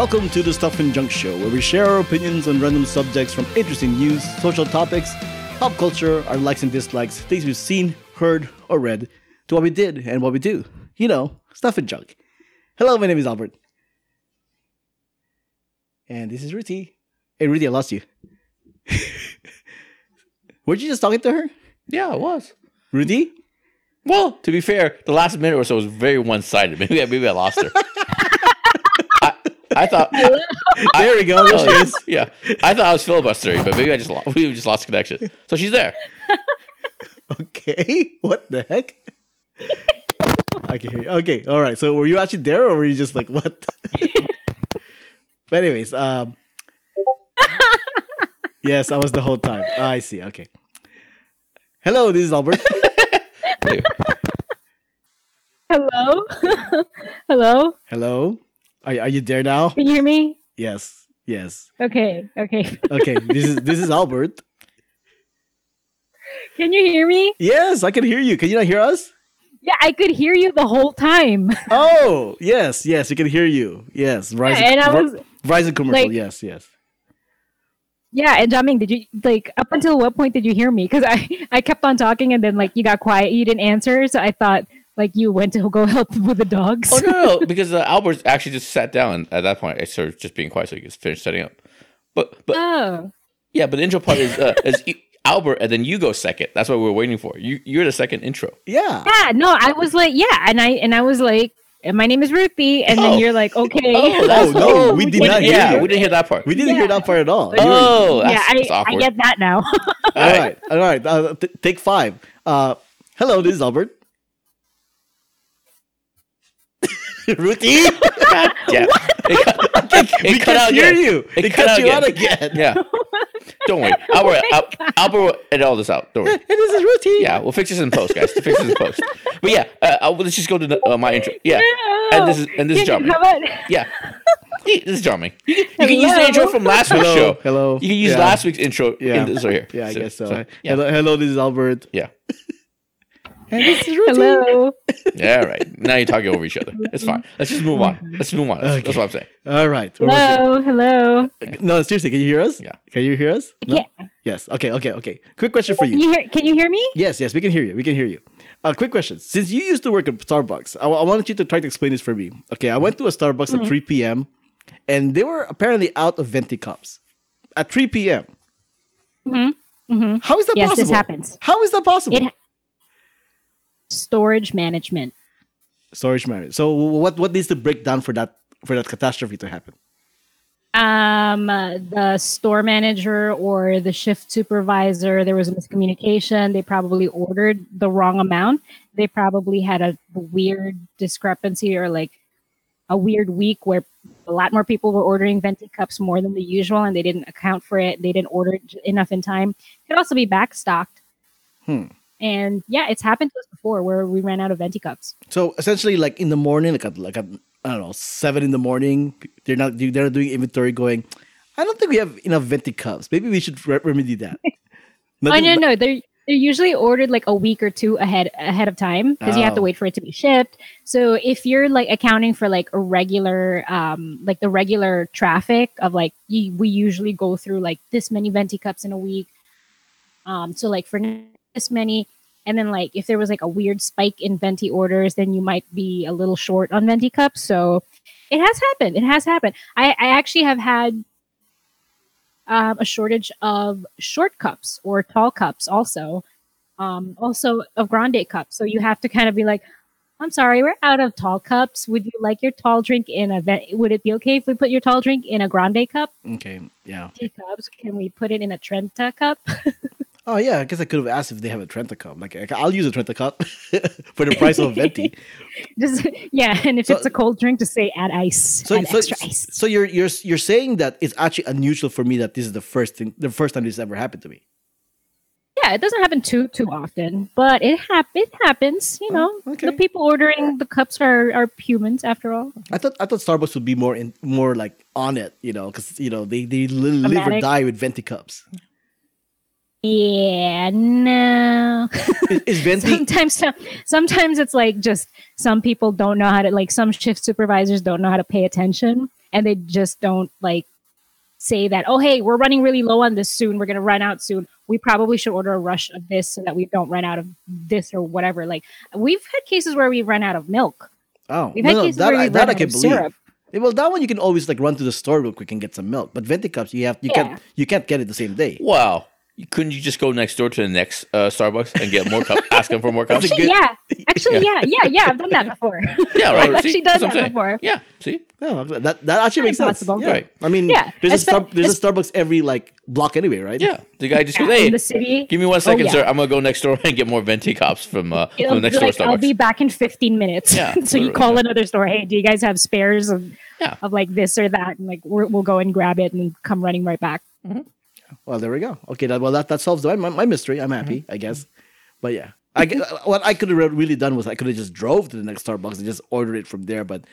Welcome to the Stuff and Junk Show, where we share our opinions on random subjects from interesting news, social topics, pop culture, our likes and dislikes, things we've seen, heard, or read, to what we did and what we do. You know, stuff and junk. Hello, my name is Albert. And this is Ruthy. Hey, Ruthy, I lost you. Weren't you just talking to her? Yeah, I was. Ruthy? Well, to be fair, the last minute or so was very one sided. Maybe, maybe I lost her. I, I thought. There we go. There she Oh, is. yeah, I thought I was filibustering, but maybe I just lost, we just lost connection. So she's there. Okay. What the heck? I can hear you. Okay. All right. So were you actually there or were you just like, what? but anyways, um Yes, I was the whole time. Ah, I see. Okay. Hello, this is Albert. Anyway, Hello? Hello? Hello. Are, are you there now? Can you hear me? Yes. Yes. Okay, okay. Okay. This is this is Albert. Can you hear me? Yes, I can hear you. Can you not hear us? Yeah, I could hear you the whole time. Oh, yes, yes, we can hear you. Yes. Verizon, and I was Verizon commercial. like- yes, yes. yeah, and Jiaming, did you like up until what point did you hear me? Because I I kept on talking and then like you got quiet, you didn't answer, so I thought like you went to go help with the dogs. oh no, no, no, because uh, Albert actually just sat down at that point. I started just being quiet so he could finish setting up. But but Oh. yeah, but the intro part is uh, is E- Albert, and then you go second. That's what we were waiting for. You you're the second intro. Yeah. Yeah, no, I was like, yeah, and I and I was like, and my name is Ruthy, and Oh. then you're like, okay. Oh, Oh, no, we did We not did- hear yeah, you. we didn't hear that part. We didn't hear that part at all. Oh, that's, yeah, I, that's I get that now. all right, all right. Uh, t- take five. Uh, hello, this is Albert. Ruthy, yeah. It cut, it, we cut can out hear again. you. It, It cut, cut out you again. out again. Yeah. Don't worry. Albert, Al- Albert will edit all this out. Don't worry. And this is Ruthy. Yeah, we'll fix this in post, guys. Fix this in post. But yeah, uh, uh, let's just go to the, uh, my intro. Yeah, and this is and this is Can Jiaming. you- how about- Yeah, this is Jiaming. You can, you can use the intro from last week's Hello, show. hello. You can use Yeah. last week's intro Yeah. in this right here. Yeah, I guess so. yeah. Hello, hello, this is Albert. Yeah. And this is Ruthy. Hello. Yeah, right. Now you're talking over each other. It's fine. Let's just move on. Let's move on. That's, that's what I'm saying. All right. Hello. Hello. it? No, seriously, can you hear us? Yeah. Can you hear us? No? Yeah. Yes. Okay. Okay. Okay. Quick question for Can you. you hear? Can you hear me? Yes. Yes. We can hear you. We can hear you. Uh, quick question. Since you used to work at Starbucks, I, I wanted you to try to explain this for me. Okay. I went to a Starbucks Mm-hmm. at 3 p.m. and they were apparently out of venti cups at 3 p.m. Mm-hmm. How is that Yes, possible? this happens. How is that possible? It storage management. Storage management. So what what needs to break down for that for that catastrophe to happen? Um, uh, the store manager or the shift supervisor, there was a miscommunication. They probably ordered the wrong amount. They probably had a weird discrepancy or like a weird week where a lot more people were ordering venti cups more than the usual, and they didn't account for it. They didn't order enough in time. Could also be backstocked. Hmm. And yeah, it's happened to us before where we ran out of venti cups. So essentially, like in the morning, like at like at I don't know seven in the morning, they're not they're not doing inventory. Going, I don't think we have enough venti cups. Maybe we should re- remedy that. Oh no, no, they're they're usually ordered like a week or two ahead ahead of time because you have to Oh. wait for it to be shipped. So if you're like accounting for like a regular, um, like the regular traffic of like you, we usually go through like this many venti cups in a week. Um, so like for this many, and then like if there was like a weird spike in venti orders, then you might be a little short on venti cups. So it has happened. It has happened. I, I actually have had um, a shortage of short cups or tall cups also um, also of grande cups so you have to kind of be like i'm sorry we're out of tall cups would you like your tall drink in a ve- would it be okay if we put your tall drink in a grande cup Okay, yeah. Two cups can we put it in a trenta cup Oh yeah, I guess I could have asked if they have a Trenta cup. Like I'll use a Trenta cup for the price of a venti. just yeah and if So- it's a cold drink just say add ice So, add so, extra ice so you're you're you're saying that it's actually unusual for me that this is the first thing, the first time this ever happened to me. yeah it doesn't happen too too often but it hap- it happens you know oh, okay. the people ordering the cups are are humans after all I thought I thought Starbucks would be more in more like on it, you know, because you know they they li- live or die with venti cups. Yeah, no. Is, is venti? sometimes, sometimes it's like just some people don't know how to like some shift supervisors don't know how to pay attention. and they just don't like say that, oh, hey, we're running really low on this soon. We're going to run out soon. We probably should order a rush of this so that we don't run out of this or whatever. Like, we've had cases where we've run out of milk. Oh, We've had cases that, where I, we've that run I out can of believe. syrup. Well, that one you can always like run to the store real quick and get some milk. But venti cups, you have you Yeah. can't you can't get it the same day. Wow. Couldn't you just go next door to the next uh, Starbucks and get more cups? ask them for more cups. Actually, yeah. Actually, yeah. yeah, yeah, I've done that before. Yeah, right. I've actually See? done That's what I'm that saying. before. Yeah. See. No, that that actually makes sense. Impossible. Yeah. Right. I mean, Yeah. there's a Star, there's a Starbucks every like block anyway, right? Yeah. The guy just Yeah, goes, "Hey, in the city. give me one second, yeah. sir. I'm gonna go next door and get more venti cups from uh, from the next door like, I'll Starbucks." be back in 15 minutes. Yeah, so you call yeah. another store. Hey, do you guys have spares of, Yeah. of like this or that? And like we're, we'll go and grab it and come running right back. Well, there we go. Okay, that, well that that solves my, my mystery. I'm happy, Mm-hmm. I guess. But yeah, I g- what I could have really done was I could have just drove to the next Starbucks and just ordered it from there. But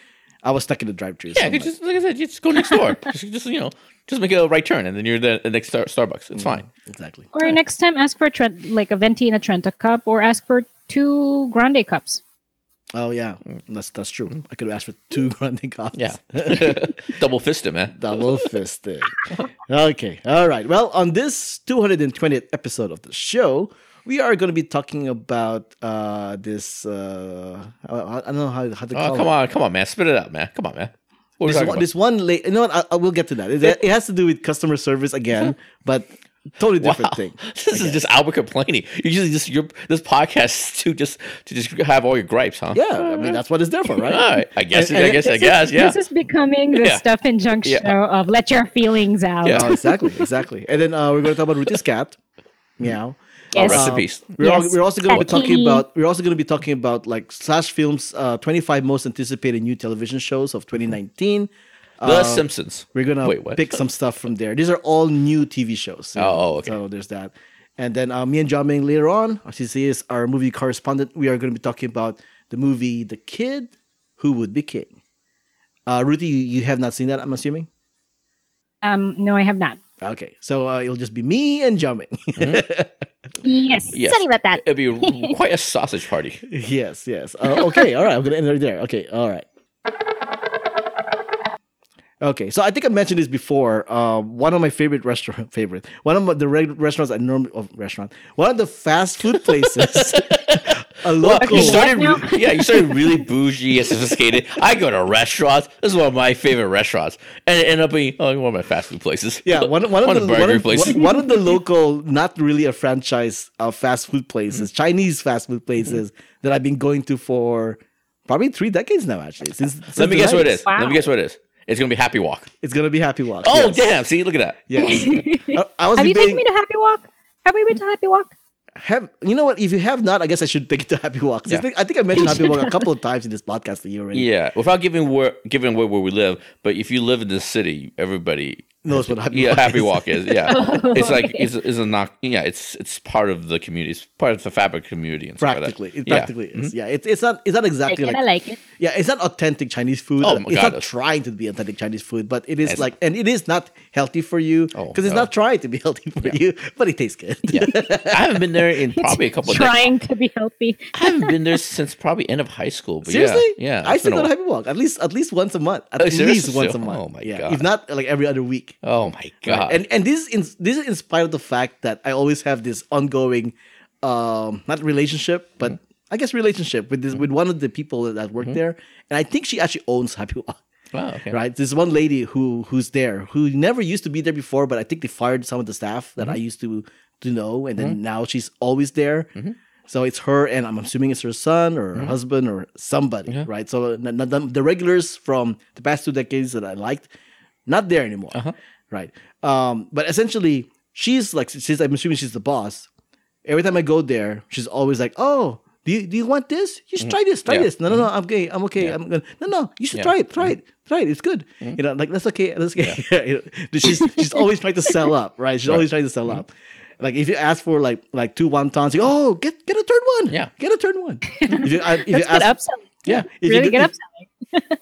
I was stuck in the drive-thru. yeah, so you I'm just like I said, you just go next door. just, just you know, just make a right turn, and then you're the, the next star- Starbucks. It's fine. exactly. Or next time, ask for a Trent, like a venti and a Trenta cup, or ask for two grande cups. Oh yeah, that's that's true. I could have asked for two grande cups. Yeah, double fisted, man. Double fisted. okay. All right. Well, on this 220th episode of the show, we are going to be talking about uh, this. Uh, I, I don't know how, how to call Oh, it. come on, come on, man, spit it out, man. Come on, man. What This one, this one late. You know what? I, I will get to that. It, it has to do with customer service again, but totally different Wow. thing. This is just Albert complaining. You usually, just your this podcast to just to just have all your gripes, huh? Yeah, I mean that's what it's there for, right? All right. I guess. And- I guess. I This guess. is, Yeah. This is becoming the Yeah. stuff and junk Yeah. show of let your feelings out. Yeah. Oh, exactly, exactly. And then uh, we're going to talk about Ruthy's cat. Meow. Yes. rest in Um. We're, al- Yes. we're also going to be talking about we're also going to be talking about like Slash Films uh, 25 most anticipated new television shows of 2019. The Uh, Simpsons. We're gonna Wait, what? pick some stuff from there. These are all new TV shows. Oh, oh, okay. So there's that. And then uh, me and Jiaming later on, as he is our movie correspondent, we are going to be talking about the movie The Kid Who Would Be King. Uh, Ruthy, you, you have not seen that, I'm assuming. Um, no, I have not. Okay, so uh, it'll just be me and Jiaming. Yes. Yes. Sorry about that. It'd be quite a sausage party. yes, yes. Uh, okay, all right. I'm gonna end right there. Okay, all right. Okay, so I think I mentioned this before. Uh, one of my favorite restaurant, favorite, one of my, the reg- restaurants I normally oh, restaurant, one of the fast food places, a local. You started, re- yeah, you started really bougie and sophisticated. I go to restaurants. This is one of my favorite restaurants, and it ended up being oh, one of my fast food places. Yeah, one, one of the burger one of, places. one- one of the local, not really a franchise uh, fast food places, Chinese fast food places that I've been going to for probably three decades now. Actually, since, since Let me the guess what it is. 90s. is. Let me guess what it is. It's gonna be Happy Wok. It's gonna be Happy Wok. Oh yes. damn! See, look at that. Yes. I, I was Have you taken me to Happy Wok? Have we been to Happy Wok? have you know what? If you have not, I guess I should take it to Happy Wok. 'Cause I, think, I think I mentioned Happy Wok a couple of times in this podcast to you already. Yeah, without giving where giving away where we live, but if you live in the city, everybody Knows what Happy yeah, Wok Happy is. Wok is. Yeah, it's like Okay. it's, it's a knock. Yeah, it's it's part of the community. It's part of the fabric community. And stuff like that. Practically, it Yeah. Mm-hmm. practically is. Yeah, it's it's not it's not exactly like, I like it. yeah, it's not authentic Chinese food. Oh my it's God, not it's- trying to be authentic Chinese food, but it is It's- like, and it is not healthy for you Oh, because it's no. not trying to be healthy for you, but it tastes good. Yeah, I haven't been there in probably a couple. of decades. Trying to be healthy. I haven't been there since probably end of high school. But Seriously? yeah, yeah. I still go to. Happy Wok at least at least once a month. At Oh, least once a month. Oh my God. if not like every other week. Oh my god! Right. And and this is in, this is in spite of the fact that I always have this ongoing, um, not relationship, but Mm-hmm. I guess relationship with this with one of the people that, that work there, and I think she actually owns Happy Wok. wow, okay. Right, this one lady who who's there who never used to be there before, but I think they fired some of the staff that I Mm-hmm. used to to know, and then now she's always there. So it's her, and I'm assuming it's her son or her husband or somebody, Mm-hmm. Right? So n- the, the regulars from the past two decades that I liked, not there anymore, Uh-huh. right? Um, but essentially, she's like, she's I'm assuming she's the boss. Every time I go there, she's always like, "Oh, do you, do you want this? You should try this. Try Mm-hmm. Yeah. this. No, no, no. I'm okay. I'm okay. I'm gonna. No, no. You should Yeah. Mm-hmm. try it. Try it. Try it. It's good. You know, like that's okay. That's okay. You know, she's she's always trying to sell up, right? She's always trying to sell up. Like if you ask for like like two wontons, you go, oh, get get a third one. Yeah. get a third one. if you, if you ask, upselling. yeah, if really you, good if, upselling.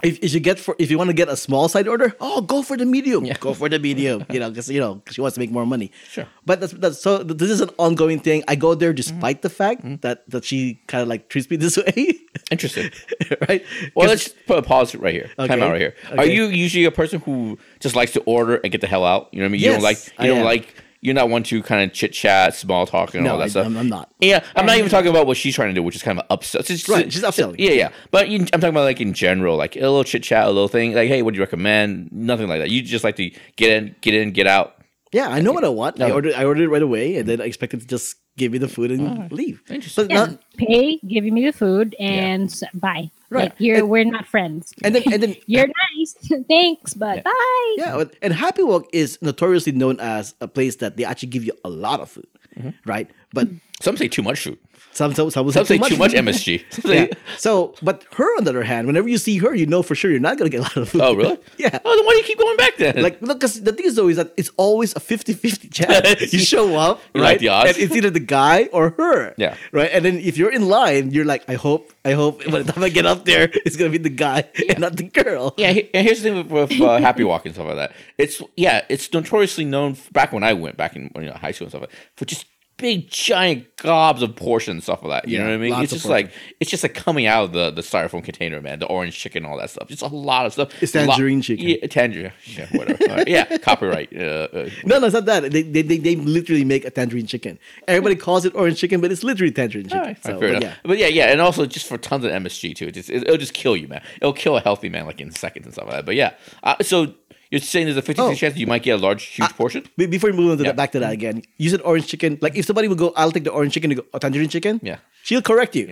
If, if you get for if you want to get a small side order, oh, go for the medium. Yeah. Go for the medium. You know, because you know she wants to make more money. Sure. But that's, that's so. This is an ongoing thing. I go there Mm-hmm. despite the fact that that she kind of like treats me this way, Interesting. right? Well, let's put a pause right here. Time Okay. out right here. Are you usually a person who just likes to order and get the hell out? You know what I mean? You don't Yes, like I you don't am. like you're not one to kind of chit chat, small talk, and all that I, stuff. am I'm not. Yeah, I'm not even talking about what she's trying to do, which is kind of upsell. It's just- Right, she's upselling. Yeah, yeah. But you, I'm talking about like in general, like a little chit chat, a little thing. Like, hey, what do you recommend? Nothing like that. You just like to get in, get in, get out. Yeah, I know what I want. I ordered. I ordered it right away, and then I expected to just give me the food and leave. Interesting. But Yeah, not, pay, give me the food, and s- bye. Right. Like you're, we're not friends. and then and then You're nice, thanks, but bye. Yeah, and Happy Wok is notoriously known as a place that they actually give you a lot of food, Mm-hmm. right? But Some say too much food. Some some some, Some say too much food. MSG. Yeah. So, but her on the other hand, whenever you see her, you know for sure you're not gonna get a lot of food. Oh, really? yeah. Oh, then why do you keep going back then? Like, look, because the thing is though is that it's always a 50-50 chance. you show up, You right? like the odds? And it's either the guy or her. Yeah. Right. And then if you're in line, you're like, I hope, I hope by the time I get up there, it's gonna be the guy and not the girl. Yeah, and here's the thing with, with uh, Happy Wok and stuff like that. It's yeah, it's notoriously known back when I went back in you know, high school and stuff like that, for just big giant gobs of portions and stuff like that. You Yeah, know what I mean? It's of just like it's just like coming out of the, the styrofoam container, man. The orange chicken, all that stuff. Just a lot of stuff. It's A lot- tangerine chicken. Yeah, tangerine. Yeah, whatever. Right. Yeah, copyright. Uh, uh, No, no, it's not that. They, they, they, they literally make a tangerine chicken. Everybody calls it orange chicken, but it's literally tangerine chicken. all right, So, fair but enough. yeah. But yeah, yeah, and also just for tons of MSG too. It just, it, will just kill you, man. It'll kill a healthy man like in seconds and stuff like that. But yeah, uh, so you're saying there's a 50 Oh. chance you might get a large, huge portion? Before we move on to Yeah. that, back to that again, you said orange chicken. Like if somebody would go, I'll take the orange chicken oh, tangerine chicken. Yeah. she'll correct you.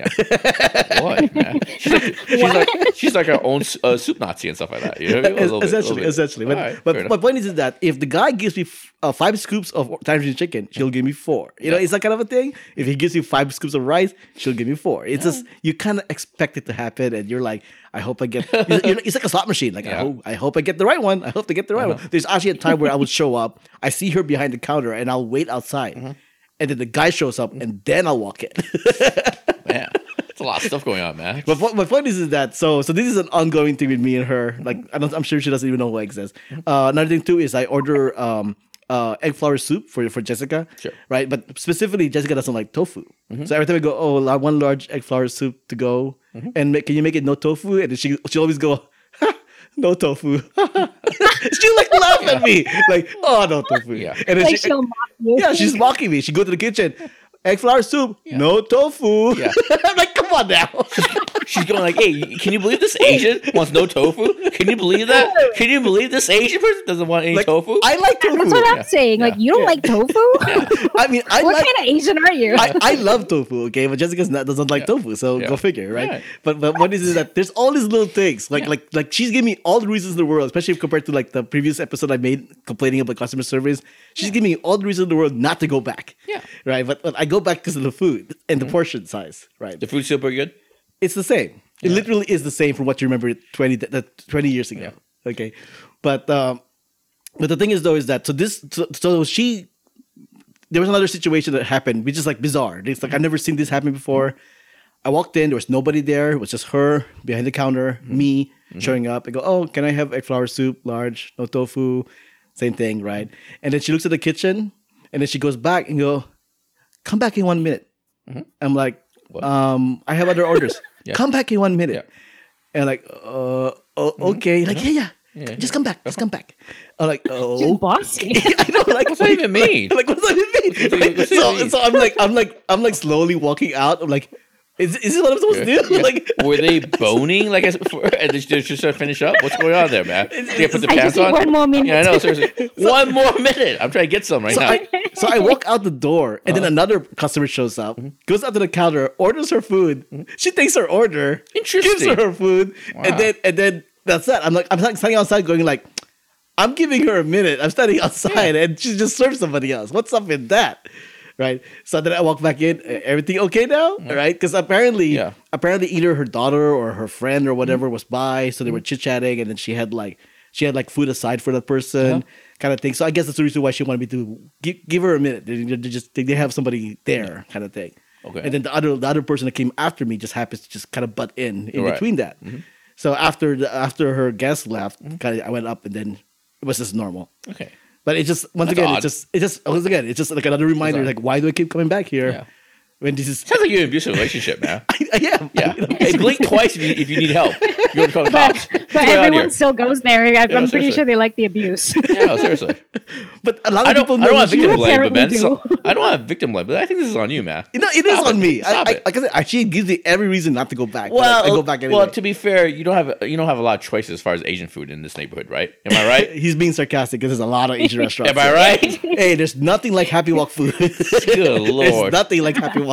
What? man? She's like, she's like, she's like her own uh, soup Nazi and stuff like that. You know what I mean? A little bit, a little essentially, bit. essentially. But, right, but my point is is that if the guy gives me f- uh, five scoops of tangerine chicken, she'll give me four. You know, Yeah. it's that kind of a thing. If he gives you five scoops of rice, she'll give me four. It's just you kind of expect it to happen, and you're like, I hope I get. it's like a slot machine. Like I hope, I hope I get the right one. I hope to get the right Uh-huh. one. There's actually a time where I would show up, I see her behind the counter, and I'll wait outside, Uh-huh. and then the guy shows up, and then I'll walk in. Man, it's a lot of stuff going on, man. But what, my point is, is that so so this is an ongoing thing with me and her. Like I I'm sure she doesn't even know who I exist. Uh, another thing too is I order um uh egg flour soup for for Jessica. Sure. Right, but specifically Jessica doesn't like tofu. So every time I go, oh, I want large egg flour soup to go, and make, can you make it no tofu? And she she always go. No tofu. she like laugh at me like, oh no tofu. Yeah. and then Like she, she'll mock you. yeah, she's mocking me. She go to the kitchen, egg flour soup, no tofu. Yeah. I'm like, come on now. She's going like, "Hey, can you believe this Asian wants no tofu? Can you believe that? Can you believe this Asian person doesn't want any Like, tofu?" I like tofu. That's what I'm Yeah. saying. Like, you don't like tofu? I mean, I what like. kind of Asian are you? I, I love tofu, okay, but Jessica doesn't like tofu, so Yeah. go figure, right? Right. But but what is it that there's all these little things, like Yeah. like like she's giving me all the reasons in the world, especially compared to like the previous episode I made complaining about customer service. She's giving me all the reasons in the world not to go back. Yeah. right. But, but I go back because of the food and the mm-hmm. portion size, right? the food's still pretty good. It's the same. It literally is the same from what you remember 20, th- that 20 years ago. Okay. But um, but the thing is though is that so this so, so she there was another situation that happened which is like bizarre. It's like I've never seen this happen before. I walked in, there was nobody there. It was just her behind the counter, mm-hmm. me mm-hmm. showing up. I go, oh, can I have egg flour soup, large, no tofu, same thing, right? And then she looks at the kitchen, and then she goes back and go, come back in one minute. I'm like, What? um, I have other orders. Yeah. Come back in one minute. Yeah. And like, uh, oh, okay. Like, yeah, yeah. Yeah, Just come back. Just come back. I'm like, She's oh. bossy. I know, like, What's that even mean? Like, what does that even mean? Like, what's that so, mean? so I'm like, I'm like, I'm like slowly walking out. I'm like, is, is this what I'm supposed to do? Yeah. Like, Were they boning like as before, and they just just to finish up? What's going on there, man? Did you put the I pants just need on? one more minute. Yeah, I know. Seriously, one more minute. I'm trying to get some right so now. I, so I walk out the door, and Uh-huh. then another customer shows up, Mm-hmm. goes up to the counter, orders her food. She takes her order, gives her her food, Wow. and then and then that's that. I'm like, I'm like standing outside, going like, I'm giving her a minute. I'm standing outside, and she just serves somebody else. What's up with that? Right. So then I walk back in. "E- Everything okay now? Right? Because apparently, Mm-hmm. Yeah. Mm-hmm. apparently either her daughter or her friend or whatever was by, so they were chit chatting, and then she had like she had like food aside for that person, Uh-huh. kind of thing. So I guess that's the reason why she wanted me to give, give her a minute. They, they just they, they have somebody there, kind of thing. Okay. And then the other the other person that came after me just happens to just kind of butt in in Right. between that. So after the after her guest left, Mm-hmm. kind of I went up and then it was just normal. Okay. But it just once That's again, odd. it just it just once again, it's just like another reminder. Bizarre. Like, why do I keep coming back here Yeah. When this is? Sounds like you're in an abusive relationship, man. I am. Yeah. You know? hey, blink twice if you, if you need help. You're going to call the cops. But, but everyone still goes there. I'm Yeah, pretty sure they like the abuse. Yeah, no, seriously. But a lot of I don't, people I don't want victim blame, but apparently Ben, do. so- I don't want victim blame, but I think this is on you, man. You know, it is Stop on it. me. I, Stop I, it. like I said, actually, it gives me every reason not to go back. Well, I go back anyway. well, to be fair, you don't have you don't have a lot of choices as far as Asian food in this neighborhood, right? Am I right? He's being sarcastic because there's a lot of Asian restaurants. Am I right? Hey, there's nothing like Happy Wok food. Good lord, There's lord! nothing like Happy Wok food.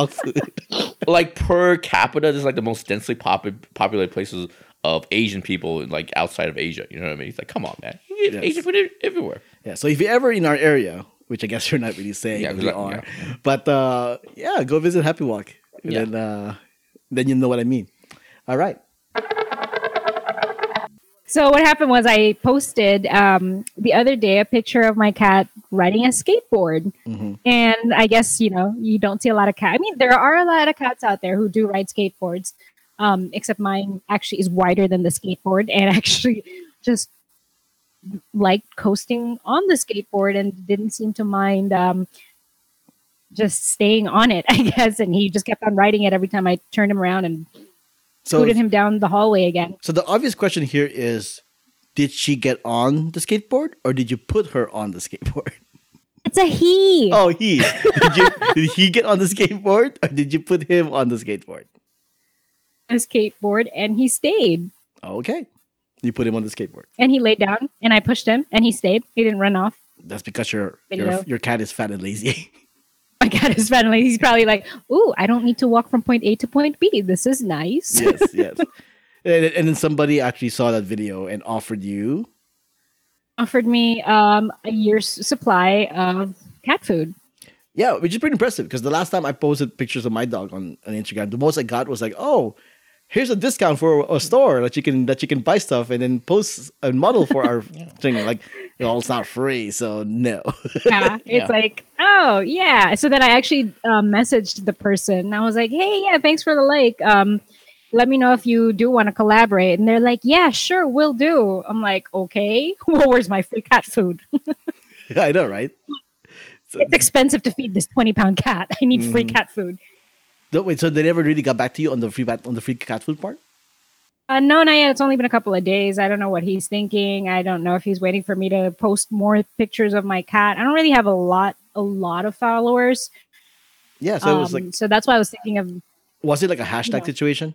Like per capita, this is like the most densely popu- populated places of Asian people, like outside of Asia. You know what I mean? It's like, come on, man, you get Yes. Asian food everywhere. Yeah, so if you're ever in our area, which I guess you're not really saying, Yeah, we are, but uh, yeah, go visit Happy Wok, and Yeah. then uh, then you know what I mean. All right. So what happened was I posted um, the other day a picture of my cat riding a skateboard, Mhm. and I guess you know you don't see a lot of cat. I mean, there are a lot of cats out there who do ride skateboards, um, except mine actually is wider than the skateboard and actually just liked coasting on the skateboard and didn't seem to mind um, just staying on it. I guess, and he just kept on riding it every time I turned him around and So scooted him down the hallway again. so the obvious question here is, did she get on the skateboard or did you put her on the skateboard? It's a he. Oh, he did you did he get on the skateboard or did you put him on the skateboard? a skateboard and he stayed. Okay, you put him on the skateboard. And he laid down and I pushed him and he stayed. He didn't run off. That's because your your your cat is fat and lazy. My cat is finally, he's probably like, Ooh, I don't need to walk from point A to point B. This is nice. yes, yes. And, and then somebody actually saw that video and offered you. Offered me um, a year's supply of cat food. Yeah, which is pretty impressive because the last time I posted pictures of my dog on, on Instagram, the most I got was like, "Oh, here's a discount for a store that you can that you can buy stuff and then post a model for our thing." Like, well, it's not free, so no. Yeah. It's Yeah. like, oh, yeah. So then I actually um, messaged the person. I was like, hey, yeah, thanks for the like. Um, let me know if you do want to collaborate. And they're like, yeah, sure, we'll do. I'm like, okay. Well, where's my free cat food? I know, right? So, it's expensive to feed this 20 pound cat. I need free Mm. cat food. No, wait, so they never really got back to you on the free bat, on the free cat food part? Uh, no, not yet. It's only been a couple of days. I don't know what he's thinking. I don't know if he's waiting for me to post more pictures of my cat. I don't really have a lot, a lot of followers. Yeah, so it was Um, like, so that's why I was thinking of, was it like a hashtag no. situation?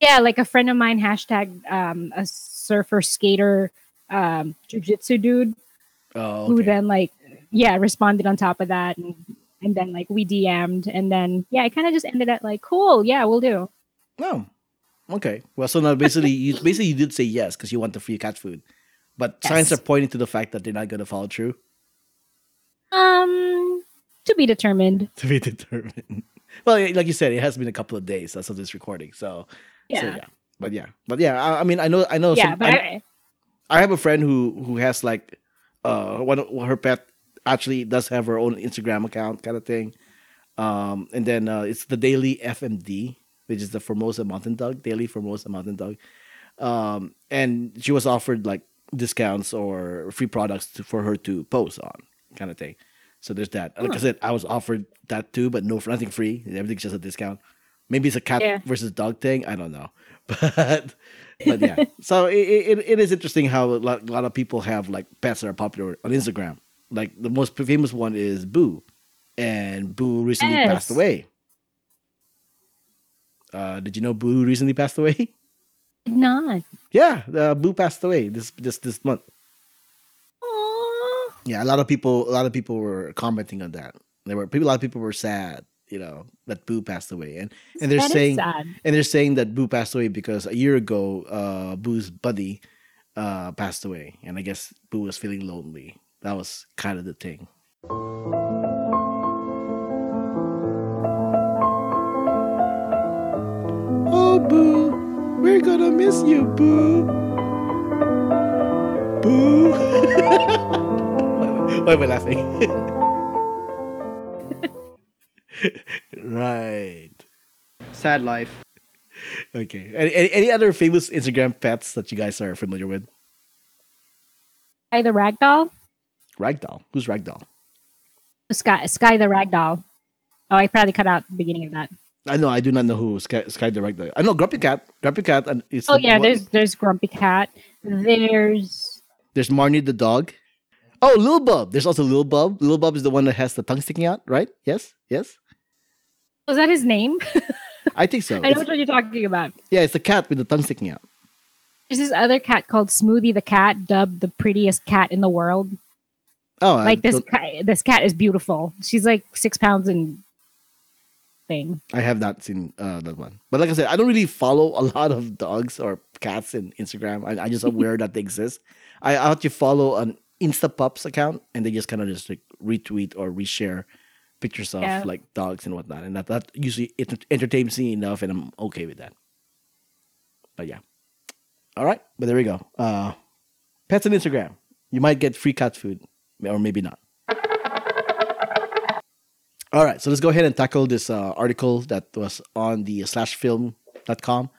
yeah, like a friend of mine hashtag um, a surfer skater um, jujitsu dude Oh, who then like, yeah, responded on top of that. And, and then like we DM'd and then, yeah, I kind of just ended at like, cool. Yeah, we'll do. Oh, okay. Well, so now basically, you basically you did say yes because you want the free cat food, but signs are pointing to the fact that they're not going to follow through. Um, to be determined. To be determined. Well, like you said, it has been a couple of days as of this recording, so Yeah. so, yeah. But yeah, but yeah, I, I mean, I know, I know. yeah, some, but I, I, I have a friend who who has like uh one her pet actually does have her own Instagram account kind of thing. Um and then uh it's the Daily FMD, which is the Formosa Mountain Dog, Daily Formosa Mountain Dog. Um and she was offered like discounts or free products to, for her to post on kind of thing. So there's that. Like I said, I was offered that too, but no nothing free. Everything's just a discount. Maybe it's a cat Yeah. versus dog thing. I don't know, but but yeah. so it, it, it is interesting how a lot, a lot of people have like pets that are popular on Instagram. Like the most famous one is Boo, and Boo recently Yes. passed away. Uh, did you know Boo recently passed away? not. yeah, uh, Boo passed away this this this month. Aww. Yeah, a lot of people a lot of people were commenting on that. There were people a lot of people were sad, you know, that Boo passed away. And and they're That saying and they're saying that Boo passed away because a year ago, uh, Boo's buddy uh, passed away, and I guess Boo was feeling lonely. That was kind of the thing. Oh, Boo, we're gonna miss you, Boo. Boo. Why am I laughing? right. Sad life. Okay. Any, any, any other famous Instagram pets that you guys are familiar with? Sky the ragdoll. Ragdoll. Who's Ragdoll? Sky Sky the ragdoll. Oh, I probably cut out the beginning of that. I know. I do not know who Sky, Sky the Ragdoll. I know Grumpy Cat. Grumpy Cat. And is Oh yeah, there's there's Grumpy Cat. There's there's Marnie the dog. Oh, Lil Bub. There's also Lil Bub. Lil Bub is the one that has the tongue sticking out, right? Yes. Yes. was that his name? I think so. I know It's- what you're talking about. yeah, it's the cat with the tongue sticking out. There's this other cat called Smoothie the cat, dubbed the prettiest cat in the world. Oh, I like this don't- this cat is beautiful. She's like six pounds and thing. I have not seen uh, that one. But like I said, I don't really follow a lot of dogs or cats in Instagram. I, I just aware that they exist. I I actually follow an Instapups account, and they just kind of just like retweet or reshare pictures of Yeah. like dogs and whatnot, and that that usually it entertains me enough, and I'm okay with that. But yeah, all right. But there we go. Uh, pets on Instagram. You might get free cat food, or maybe not. All right, so let's go ahead and tackle this uh, article that was on the slashfilm.com.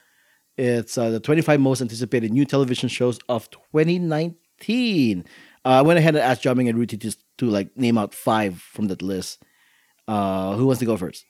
It's uh, the 25 most anticipated new television shows of 2019. Uh, I went ahead and asked Jiaming and Ruthy to, to like name out five from that list. Uh, who wants to go first?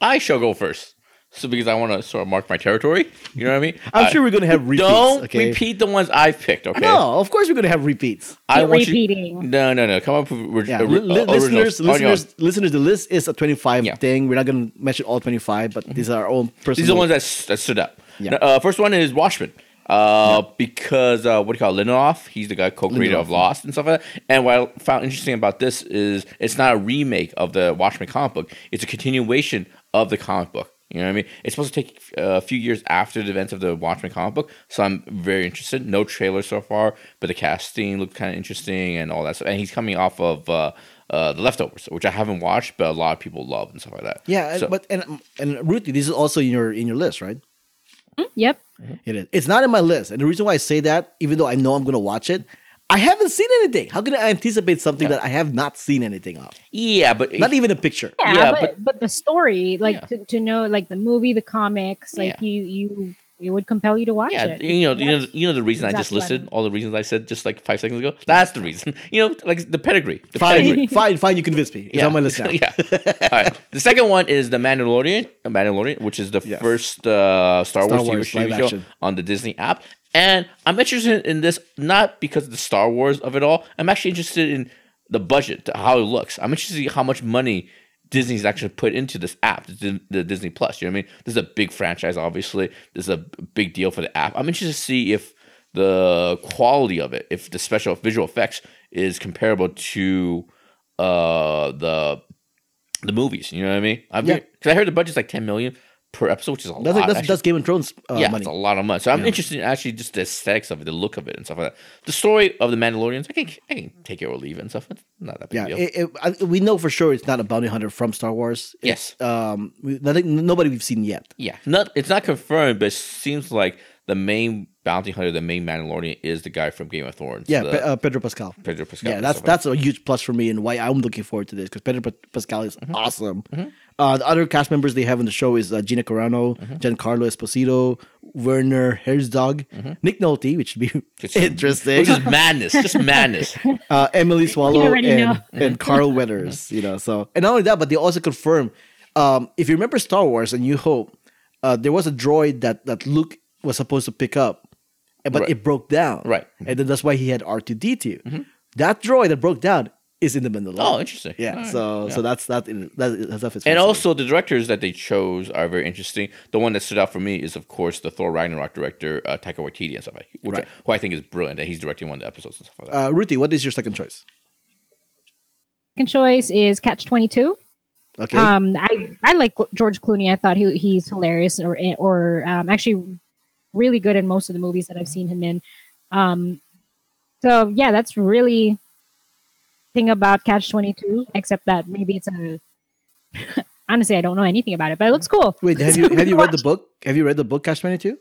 I shall go first. So because I want to sort of mark my territory. You know what I mean? I'm Uh, sure we're going to have repeats. Don't okay? repeat the ones I've picked, okay? No, of course we're going to have repeats. I Keep want you- repeating. No, no, no. Come up with ori- Yeah, ori- li- li- uh, originals listeners, on your own. listeners, listeners. The list is a 25 Yeah. thing. We're not going to mention all 25, but these are our own personal. These are the ones that, that stood out. Yeah. Uh, first one is Watchmen. Uh, because uh, what do you call it? Lindelof? He's the guy co-creator Lindelof, of Lost and stuff like that. And what I found interesting about this is it's not a remake of the Watchmen comic book. It's a continuation of the comic book. You know what I mean? It's supposed to take uh, a few years after the events of the Watchmen comic book, so I'm very interested. No trailer so far, but the casting looked kind of interesting and all that stuff. And he's coming off of uh, uh, the Leftovers, which I haven't watched, but a lot of people love and stuff like that. Yeah, So- but and and Ruthy, this is also in your in your list, right? Yep. It is. It's not in my list, and the reason why I say that, even though I know I'm going to watch it, I haven't seen anything. How can I anticipate something that I have not seen anything of? yeah, but Not even a picture. Yeah, Yeah, but, but- but the story, like Yeah. to, to know, like the movie, the comics, like Yeah. you you it would compel you to watch Yeah, it. you know, you know, you know the reason I just exactly what I listed all the reasons I said just like five seconds ago. That's the reason. You know, like the pedigree. The Fine, pedigree. fine, fine. You convinced me. It's on my list now. yeah. All right. The second one is the Mandalorian. The Mandalorian, which is the Yes. first uh, Star, Star Wars, Wars TV live show action. on the Disney app, and I'm interested in this not because of the Star Wars of it all. I'm actually interested in the budget, how it looks. I'm interested to see how much money Disney's actually put into this app, the, the Disney Plus. You know what I mean? This is a big franchise, obviously. This is a big deal for the app. I'm interested to see if the quality of it, if the special visual effects is comparable to uh the the movies. You know what I mean? I'm Yeah. because I heard the budget's like 10 million per episode, which is a That's lot. like, that's, actually. that's Game of Thrones uh, yeah, money. it's a lot of money. So I'm Yeah. interested in actually just the aesthetics of it, the look of it, and stuff like that. The story of the Mandalorians, I can I can take it or leave it and stuff. It's not that big Yeah, deal. it, it, I, we know for sure it's not a bounty hunter from Star Wars. Yes. Um, we, nothing, nobody we've seen yet. yeah, not it's not confirmed, but it seems like the main bounty hunter, the main Mandalorian, is the guy from Game of Thrones. Yeah, the, uh, Pedro Pascal. Pedro Pascal. Yeah, that's that's a huge plus for me and why I'm looking forward to this because Pedro Pa- Pascal is Mm-hmm. awesome. Uh, the other cast members they have in the show is uh, Gina Carano, Mm-hmm. Giancarlo Esposito, Werner Herzog, Nick Nolte, which would be Mm-hmm. Interesting, Which is madness, just madness. uh, Emily Swallow already know. and, and Carl Weathers. You know, so and not only that, but they also confirm um, if you remember Star Wars and New Hope, uh, there was a droid that that Luke was supposed to pick up, but Right. it broke down. Right. and then that's why he had R two D two. That droid that broke down is in the Mandalorian. Oh, interesting. Yeah, All right. so Yeah. so that's that. In, that that's stuff is And fascinating. also the directors that they chose are very interesting. The one that stood out for me is, of course, the Thor Ragnarok director uh, Taika Waititi and stuff like which Right. who I think is brilliant. And he's directing one of the episodes and stuff like that. uh, Ruthy, what is your second choice? Second choice is Catch Twenty Two. Okay, Um, I I like George Clooney. I thought he he's hilarious, or or um, actually really good in most of the movies that I've seen him in. Um, so yeah, that's really thing about Catch Twenty Two. Except that maybe it's a honestly I don't know anything about it, but it looks cool. wait, have you have you read the book? Have you read the book Catch Twenty Two?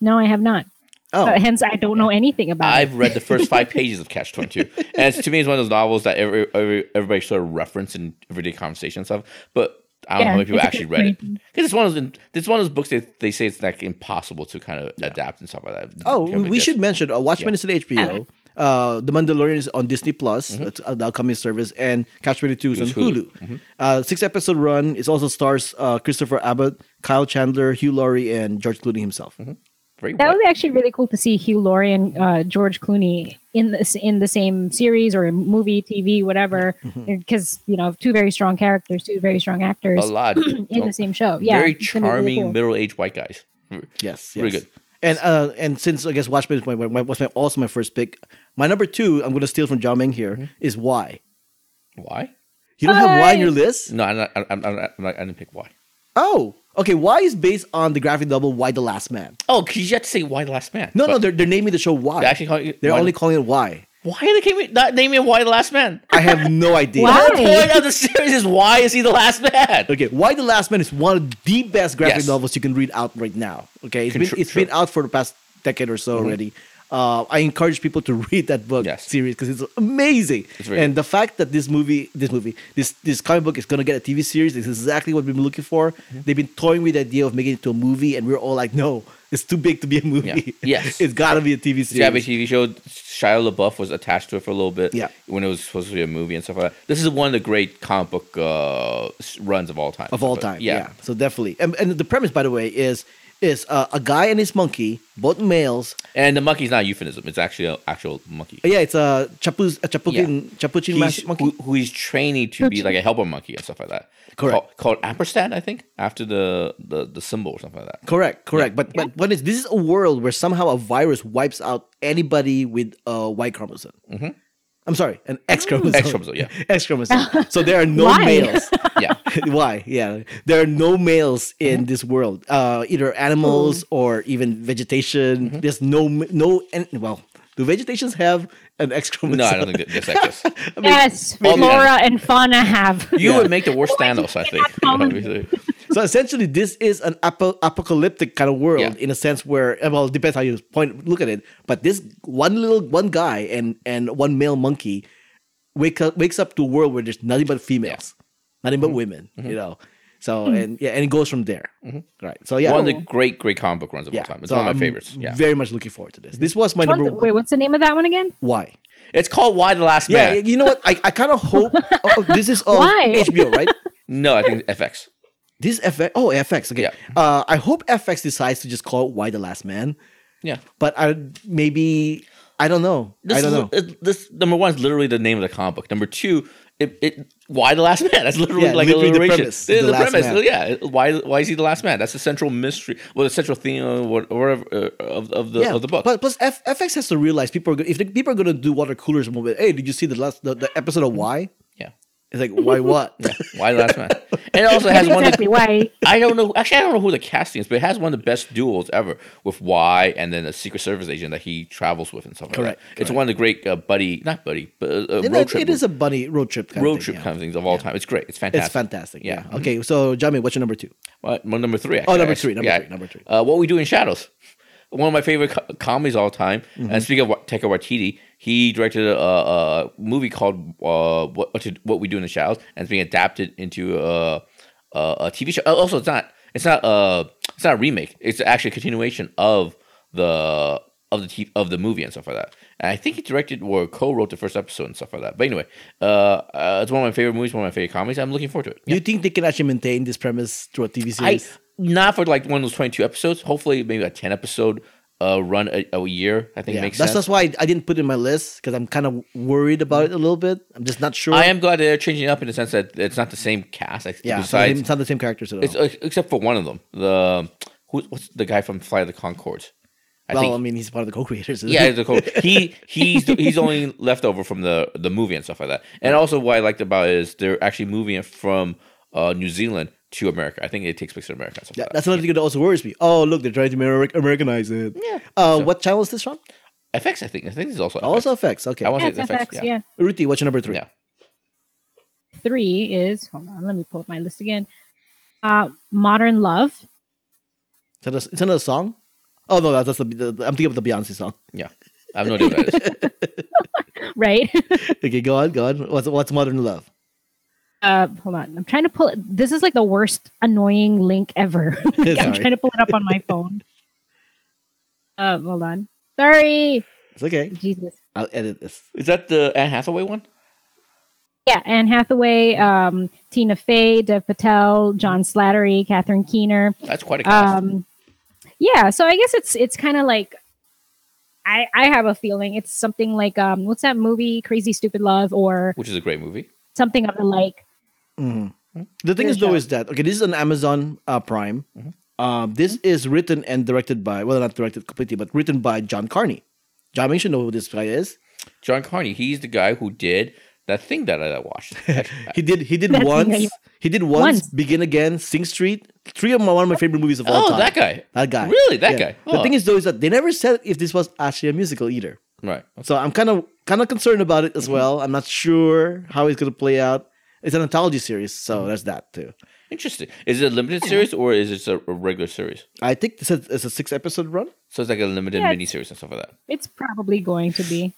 No, I have not. Oh, Uh, hence, I don't know anything about it. I've read the first five pages of Catch Twenty Two, and it's, to me, it's one of those novels that every, every everybody sort of reference in everyday conversation and stuff. But I don't know how many people actually read it because it's one of those. It's one of those books that they say it's like impossible to kind of adapt and stuff like that. Oh, we make should mention uh, Watchmen is on HBO. Uh, the Mandalorian is on Disney Plus, that's uh, the upcoming service, and Catch 22 is on It's Hulu. Hulu. Uh, six episode run. It also stars uh, Christopher Abbott, Kyle Chandler, Hugh Laurie, and George Clooney himself. Very That well. would be actually really cool to see Hugh Laurie and uh, George Clooney in this in the same series or movie, TV, whatever. Mm-hmm. Because you know, two very strong characters, two very strong actors a lot. in the same show. Yeah, very it's gonna really charming cool. middle-aged white guys. Yes, Really yes. good. And uh, and since I guess Watchmen is my, my, was my, also my first pick, my number two, I'm going to steal from Jiaming here, is Why. Why? You don't have Why in your list? No, I'm not, I'm, I'm, I'm not, I didn't pick why. Oh, okay. Why is based on the graphic novel Why the Last Man? Oh, because you have to say why the last man. No, But no, they're, they're naming the show Why. They're actually call it they're Why only the- calling it Why. Why are they came- not naming why the last man? I have no idea. Why? The whole point of the series is why is he the last man? Okay, Why the Last Man is one of the best graphic Yes. novels you can read out right now. Okay, it's Can been tr- it's sure. been out for the past decade or so mm-hmm. already. Uh, I encourage people to read that book Yes. series because it's amazing. It's and good. the fact that this movie, this movie, this this comic book is gonna get a TV series is exactly what we've been looking for. Mm-hmm. They've been toying with the idea of making it to a movie, and we're all like, no, it's too big to be a movie. Yeah. Yes. it's gotta be a TV series. Yeah, but TV show Shia LaBeouf was attached to it for a little bit. Yeah. when it was supposed to be a movie and stuff like that. This is one of the great comic book uh, runs of all time. of all time. Yeah. So definitely, and, and the premise, by the way, is is uh, a guy and his monkey, both males. and the monkey's not a euphemism; it's actually an actual monkey. Yeah, it's a chapuz, a chapukin, chapuchin He's, mas- monkey. who, who he's training to be like a helper monkey and stuff like that. Correct. Called, called ampersand, I think, after the, the the symbol or something like that. Correct, correct. But but what is this is a world where somehow a virus wipes out anybody with a Y chromosome. I'm sorry, an X chromosome. X chromosome, yeah. X chromosome. so there are no males. Yeah, Why? Yeah, there are no males in this world. Uh, either animals or even vegetation. There's no no. And well, do vegetations have an X chromosome? no, I don't think that this like this. Yes, flora and fauna have. You Yeah. would make the worst Thanos, I think. common. So essentially, this is an apo- apocalyptic kind of world Yeah. in a sense where, well, it depends how you point look at it. But this one little one guy and and one male monkey wake up wakes up to a world where there's nothing but females, nothing Mm-hmm. but women. You know, so and yeah, and it goes from there. Right. So yeah, Mm-hmm. one of the great, great comic book runs of yeah. all time. It's so one of my I'm favorites. Yeah, Very much looking forward to this. This was my What's- number. Wait, what's the name of that one again? Why? it's called Why the Last Man. Yeah, you know what? I, I kind of hope oh, this is on Why? HBO, right? No, I think FX. This FX. Oh, FX. Okay. Yeah. Uh, I hope FX decides to just call it "Why the Last Man," Yeah, but I maybe I don't know. this I don't is, know. this number one is literally the name of the comic book. Number two, it, it why the last man? That's literally Yeah, like literally the premise, The, the premise, man. yeah. Why why is he the last man? That's the central mystery. Well, the central theme or whatever uh, of, of the of the book. But plus, F- FX has to realize people are if the, people are going to do water coolers movie. Hey, did you see the last the, the episode of Why? yeah, It's like why what? why the last man? And it also has one. Of exactly the, why. I don't know. Actually, I don't know who the casting is, but it has one of the best duels ever with Y and then a Secret Service agent that he travels with and stuff like Correct, that. It's one of the great uh, buddy, not buddy, but uh, uh, road it- trip. it is a bunny road trip. Kind road of thing, trip yeah. kind of things of all time. It's great. It's fantastic. It's fantastic. Yeah. Yeah. Okay. So, Jamie, what's your number two? Well, number three. Oh, number three, number three, number three. Uh, what we do in shadows. One of my favorite co- comedies of all time. Mm-hmm. And speaking of Taika Waititi, he directed a, a movie called uh, what, what, to, what We Do in the Shadows, and it's being adapted into a, a, a TV show. Uh, Also, it's not it's not a it's not a remake. It's actually a continuation of the of the t- of the movie and stuff like that. And I think he directed or co-wrote the first episode and stuff like that. But anyway, uh, uh, it's one of my favorite movies, one of my favorite comedies. I'm looking forward to it. Do you think they can actually maintain this premise through a TV I series? not for like one of those twenty two episodes. Hopefully, maybe a ten episode uh, run a, a year. I think yeah, makes that's sense. that's why I, I didn't put it in my list because I'm kind of worried about it a little bit. I'm just not sure. I am glad they're changing up in the sense that it's not the same cast. Yeah, it's not, the besides, same- it's not the same characters at all. it's, uh, except for one of them. The who, what's the guy from Fly of the Conchords? I well, think I mean, he's one of the co-creators. isn't yeah, he? the co- he he's he's only left over from the the movie and stuff like that. And also, what I liked about it is they're actually moving it from uh, New Zealand to America. I think it takes place in America. Yeah, like that's that. another thing that also worries me. Oh, look, they're trying to Ameri- Americanize it. Yeah. Uh, So- what channel is this from? FX. I think I think this is also FX. Also FX. Okay. I want Yeah, to it's say FX. FX, yeah. yeah. Ruthy, what's your number three? Yeah. Three is hold on, let me pull up my list again. Uh, Modern Love. Is that a, is that a song? Oh no, that's, that's the, the I'm thinking of the Beyonce song. Yeah. I have no idea what that is. right? Okay, go on, go on. What's what's Modern Love? Uh, hold on. I'm trying to pull it. This is like the worst annoying link ever. Like, I'm trying to pull it up on my phone. Uh, hold on. Sorry. It's okay. Jesus. I'll edit this. Is that the Anne Hathaway one? Yeah, Anne Hathaway, um, Tina Fey, Dev Patel, John Slattery, Catherine Keener. That's quite a cast. Um, yeah, so I guess it's it's kind of like I I have a feeling it's something like um what's that movie Crazy Stupid Love or which is a great movie. something of the like. Mhm. The thing Good is, though, show. is that okay? This is an Amazon uh, Prime. Um, this is written and directed by well, not directed completely, but written by John Carney. John, you should know who this guy is. John Carney. He's the guy who did that thing that I watched. He did. He did once. He did once, Once. Begin Again, Sing Street. Three of my one of my favorite movies of all oh, time. that guy. That guy. Really, that Yeah. guy. The Oh. thing is, though, is that they never said if this was actually a musical either. right. So I'm kind of kind of concerned about it Mm-hmm. as well. I'm not sure how it's going to play out. It's an anthology series, so Mm-hmm. there's that too. Interesting. Is it a limited series or is it a, a regular series? I think this is it's a six episode run. So it's like a limited Yeah, mini series and stuff like that. It's probably going to be.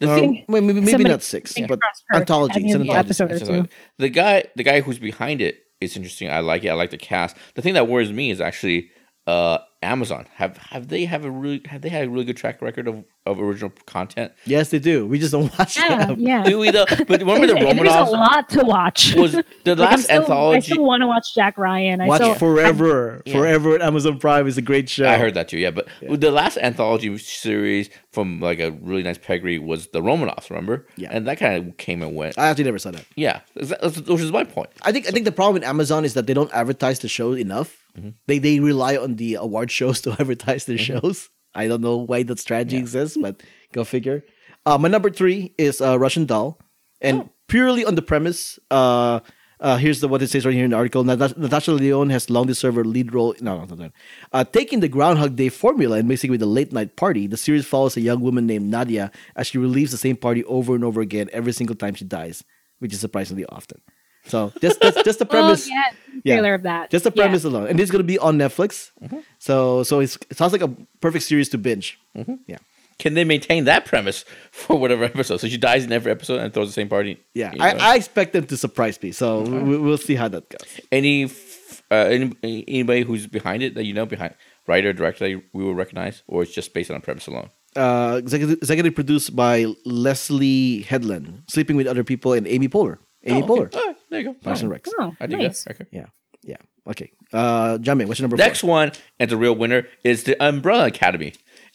The thing, wait, maybe maybe not six, Fingers but crossed anthology. It's an an anthology. episode or It's two. like- the guy, the guy who's behind it is interesting. I like it. I like the cast. The thing that worries me is actually uh, Amazon. Have have they have a really have they had a really good track record of, of original content? Yes, they do. We just don't watch Yeah, them. yeah. Do we though? But remember the There's a lot to watch. was the Like, I'm last still- I still want to watch Jack Ryan. I Watch still, forever, Yeah. forever at Amazon Prime is a great show. I heard that too. Yeah, but the last anthology series from like a really nice pedigree was the Romanoffs. Remember? Yeah. and that kind of came and went. I actually never saw that. yeah, that's- which is my point. I think I think the problem with Amazon is that they don't advertise the show enough. Mm-hmm. They they rely on the award shows to advertise their shows. I don't know why that strategy exists, but go figure. Uh, my number three is uh, Russian Doll, and Oh. purely on the premise. Uh, uh, here's the what it says right here in the article. Natasha Lyonne has long deserved her lead role. No, no, no, no. Uh, taking the Groundhog Day formula and mixing it with a late night party, the series follows a young woman named Nadia as she relieves the same party over and over again every single time she dies, which is surprisingly often. So just that's just the Oh, premise. yeah, Yeah. trailer of that. Just the Yeah. premise alone, and it's gonna be on Netflix. So so it's, it sounds like a perfect series to binge. Yeah, Can they maintain that premise for whatever episode? So she dies in every episode and throws the same party. yeah. you know? I, I expect them to surprise me. So we, we'll see how that goes. any f- uh, any, anybody who's behind it that you know behind writer director that you- we will recognize, or it's just based on premise alone. Uh, executive, executive produced by Leslie Headland, Sleeping with Other People, and Amy Poehler. Amy Oh, Poehler, okay. Oh, there you go. Parks and Oh, Recs. Oh, I dig nice. that. Okay. Yeah, yeah. Okay. Uh, Jiaming, what's your number Next four? one, and the real winner is the Umbrella Academy.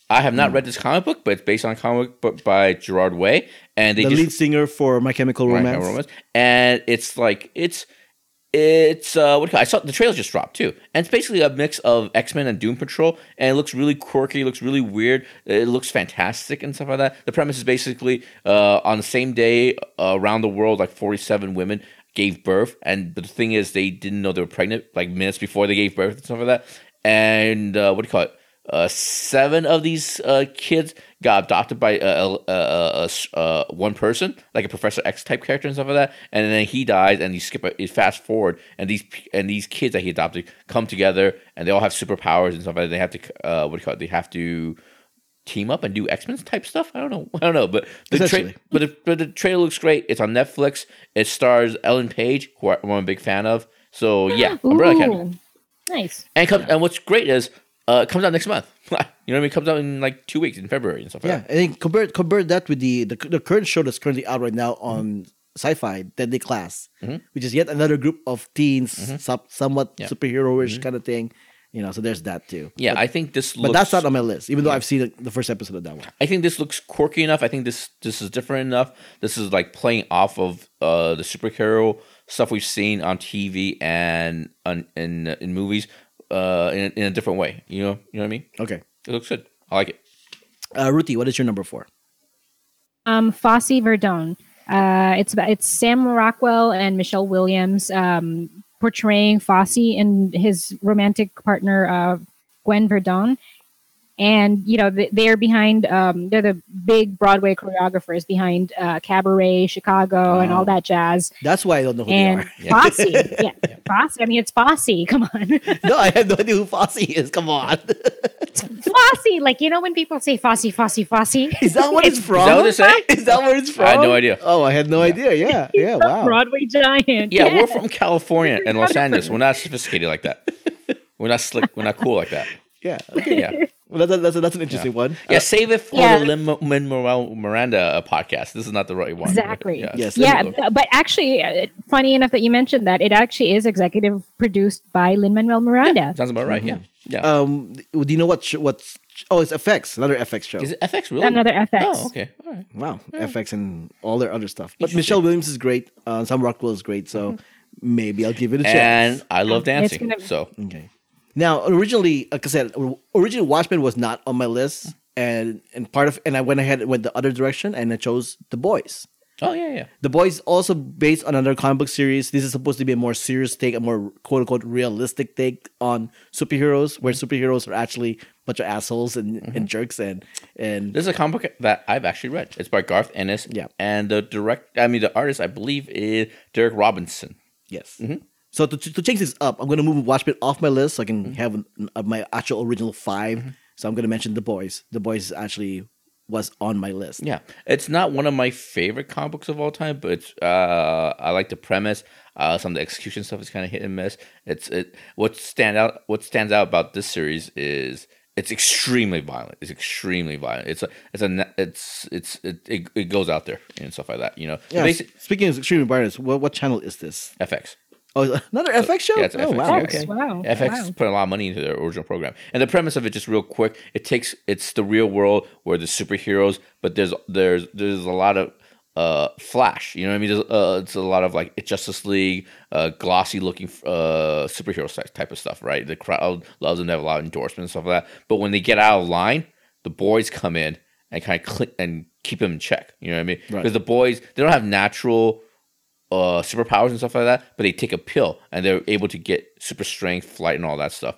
I have not read this comic book, but it's based on a comic book by Gerard Way, and they The just lead singer for My Chemical My Chemical Romance. and it's like it's it's uh what? I saw the trailer just dropped too, and it's basically a mix of X Men and Doom Patrol, and it looks really quirky, looks really weird, it looks fantastic and stuff like that. The premise is basically uh on the same day uh, around the world, like forty seven women gave birth, and the thing is they didn't know they were pregnant like minutes before they gave birth and stuff like that, and uh, what do you call it? Uh, seven of these uh, kids got adopted by uh, uh, uh, uh, uh, one person, like a Professor X type character and stuff like that. And then he dies, and you skip it, fast forward, and these and these kids that he adopted come together, and they all have superpowers and stuff like that. They have to, uh, what do you call it? They have to team up and do X Men type stuff. I don't know, I don't know, but the tra- but the, but the trailer looks great. It's on Netflix. It stars Ellen Page, who I'm a big fan of. So yeah, Umbrella Academy. Nice. And it comes, and what's great is uh, it comes out next month. you know what I mean? It comes out in like two weeks in February and stuff like Yeah, that. I think compare compare that with the, the the current show that's currently out right now on Sci-Fi, Deadly Class, mm-hmm. which is yet another group of teens, mm-hmm. some, somewhat Yeah. superhero-ish mm-hmm. kind of thing. You know, so there's that too. Yeah, but, I think this but that's not on my list, even though I've seen the, the first episode of that one. I think this looks quirky enough. I think this this is different enough. This is like playing off of uh, the superhero stuff we've seen on TV and on, in uh, in movies uh, in, in a different way. You know, you know what I mean? Okay, It looks good. I like it. uh, Ruthy, what is your number four? Um, Fosse Verdon. Uh, it's about it's Sam Rockwell and Michelle Williams um, portraying Fosse and his romantic partner uh, Gwen Verdon. And you know they're behind. Um, they're the big Broadway choreographers behind uh, Cabaret, Chicago, and all that jazz. That's why I don't know who And they are. Yeah. Fosse, yeah, Fosse. I mean, it's Fosse. Come on, no, I have no idea who Fosse is. Come on. Fosse. Like you know when people say Fosse, Fosse, Fosse. is that what it's from? Is that what they say? Is that where it's from? I had no idea. Oh, I had no idea. Yeah, yeah, wow. Broadway giant. Yeah, we're from California and Los Angeles. We're not sophisticated like that. We're not slick. We're not cool like that. Yeah, okay. Yeah. Well, that, that's, that's an interesting one. Yeah, save it for Yeah. the Lin Manuel Miranda uh, podcast. This is not the right one. Exactly. Yeah. Yes. Yeah, there you b- but actually, uh, funny enough that you mentioned that it actually is executive produced by Lin Manuel Miranda. Sounds about right. Yeah. Yeah. Um, do you know what? Sh- what's? Oh, it's FX, another FX show. is it FX really? Another FX. Oh, okay. All right. Wow, FX and all their other stuff. But Michelle Williams is great. Uh, Sam Rockwell is great. So maybe I'll give it a chance. And I love dancing. gonna- So Okay. Now, originally, like I said, originally Watchmen was not on my list, and and part of and I went ahead and went the other direction, and I chose The Boys. Oh yeah, yeah. The Boys also based on another comic book series. This is supposed to be a more serious take, a more quote unquote realistic take on superheroes, where superheroes are actually a bunch of assholes and, and mm-hmm. jerks and and This is a comic book that I've actually read. It's by Garth Ennis. Yeah. And the direct I mean the artist I believe is Derek Robinson. Yes. Mm-hmm. So to, to change this up, I'm going to move Watchmen off my list so I can have an- uh, my actual original 5 So I'm going to mention The Boys. The Boys actually was on my list. Yeah. It's not one of my favorite comic books of all time, but uh I like the premise. Uh some of the execution stuff is kind of hit and miss. It's it what stand out what stands out about this series is it's extremely violent. It's extremely violent. It's a it's a it's it's it, it, it goes out there and stuff like that, you know. Yeah. Speaking of extreme violence, what, what channel is this? FX. Oh, another FX show? yeah, oh, FX, wow. yeah. Okay. Wow. FX wow. put a lot of money into their original program, and the premise of it, just real quick, it takes it's the real world where the superheroes, but there's there's there's a lot of uh Flash, you know what I mean? Uh, it's a lot of like Justice League, uh, glossy looking uh superhero type type of stuff, right? The crowd loves them, they have a lot of endorsements and stuff like that. But when they get out of line, the boys come in and kind of click and keep them in check. You know what I mean? Right. Because the boys they don't have natural uh superpowers and stuff like that, but they take a pill and they're able to get super strength, flight, and all that stuff.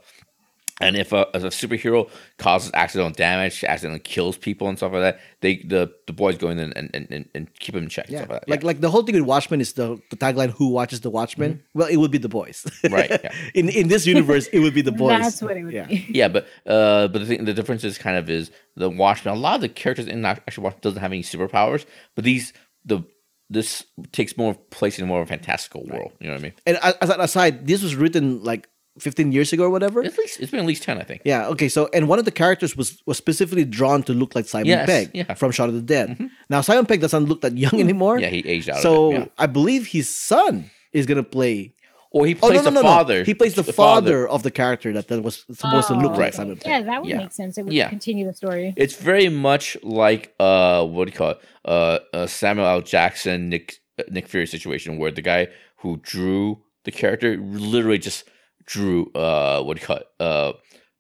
And if a, if a superhero causes accidental damage, accidentally kills people and stuff like that, they the, the boys go in and, and, and, and keep them in check. and Yeah. stuff like that. Like like the whole thing with Watchmen is the, the tagline "Who watches the Watchmen?" Well, it would be the boys. Right, yeah. in in this universe, it would be the boys. That's what it would yeah. be. Yeah, but uh, but the thing, the difference is kind of is the Watchmen. A lot of the characters in actually Watchmen doesn't have any superpowers, but these the this takes more place in more of a fantastical world. You know what I mean? And as an aside, this was written like 15 years ago or whatever. At least it's been at least ten, I think. Yeah. Okay. So, and one of the characters was was specifically drawn to look like Simon Yes, Pegg yeah. from Shaun of the Dead. Mm-hmm. Now, Simon Pegg doesn't look that young mm-hmm. anymore. Yeah, he aged out. So of it, yeah. I believe his son is gonna play. Or he Oh plays no, no, the no, father. no! He plays the, father, of the character that, that was supposed to look Oh, like Right. Simon Pegg. Yeah, that would Yeah. make sense. It would Yeah. continue the story. It's very much like uh, what do you call it? Uh, uh Samuel L. Jackson, Nick uh, Nick Fury situation where the guy who drew the character literally just drew uh, what do you call it? Uh,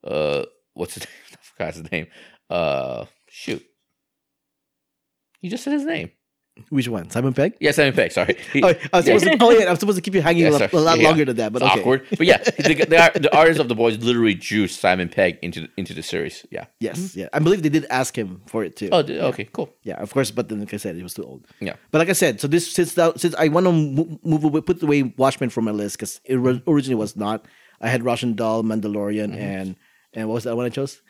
uh, what's his name? I forgot his name. Uh, shoot, he just said his name. Which one? Simon Pegg? Yeah, Simon Pegg. Sorry. He- Oh, I was supposed to, oh yeah, I'm supposed to keep you hanging Yeah, a, a lot Yeah, longer than that, but okay. awkward. But yeah, the, the, the artist of the boys literally drew Simon Pegg into into the series. Yeah. Yes, yeah. I believe they did ask him for it too. Oh, okay, cool. Yeah, of course, but then like I said, he was too old. Yeah. But like I said, so this since that, since I want to move, away, put away Watchmen from my list because it originally was not. I had Russian Doll, Mandalorian, Mm-hmm. and and what was that one I chose?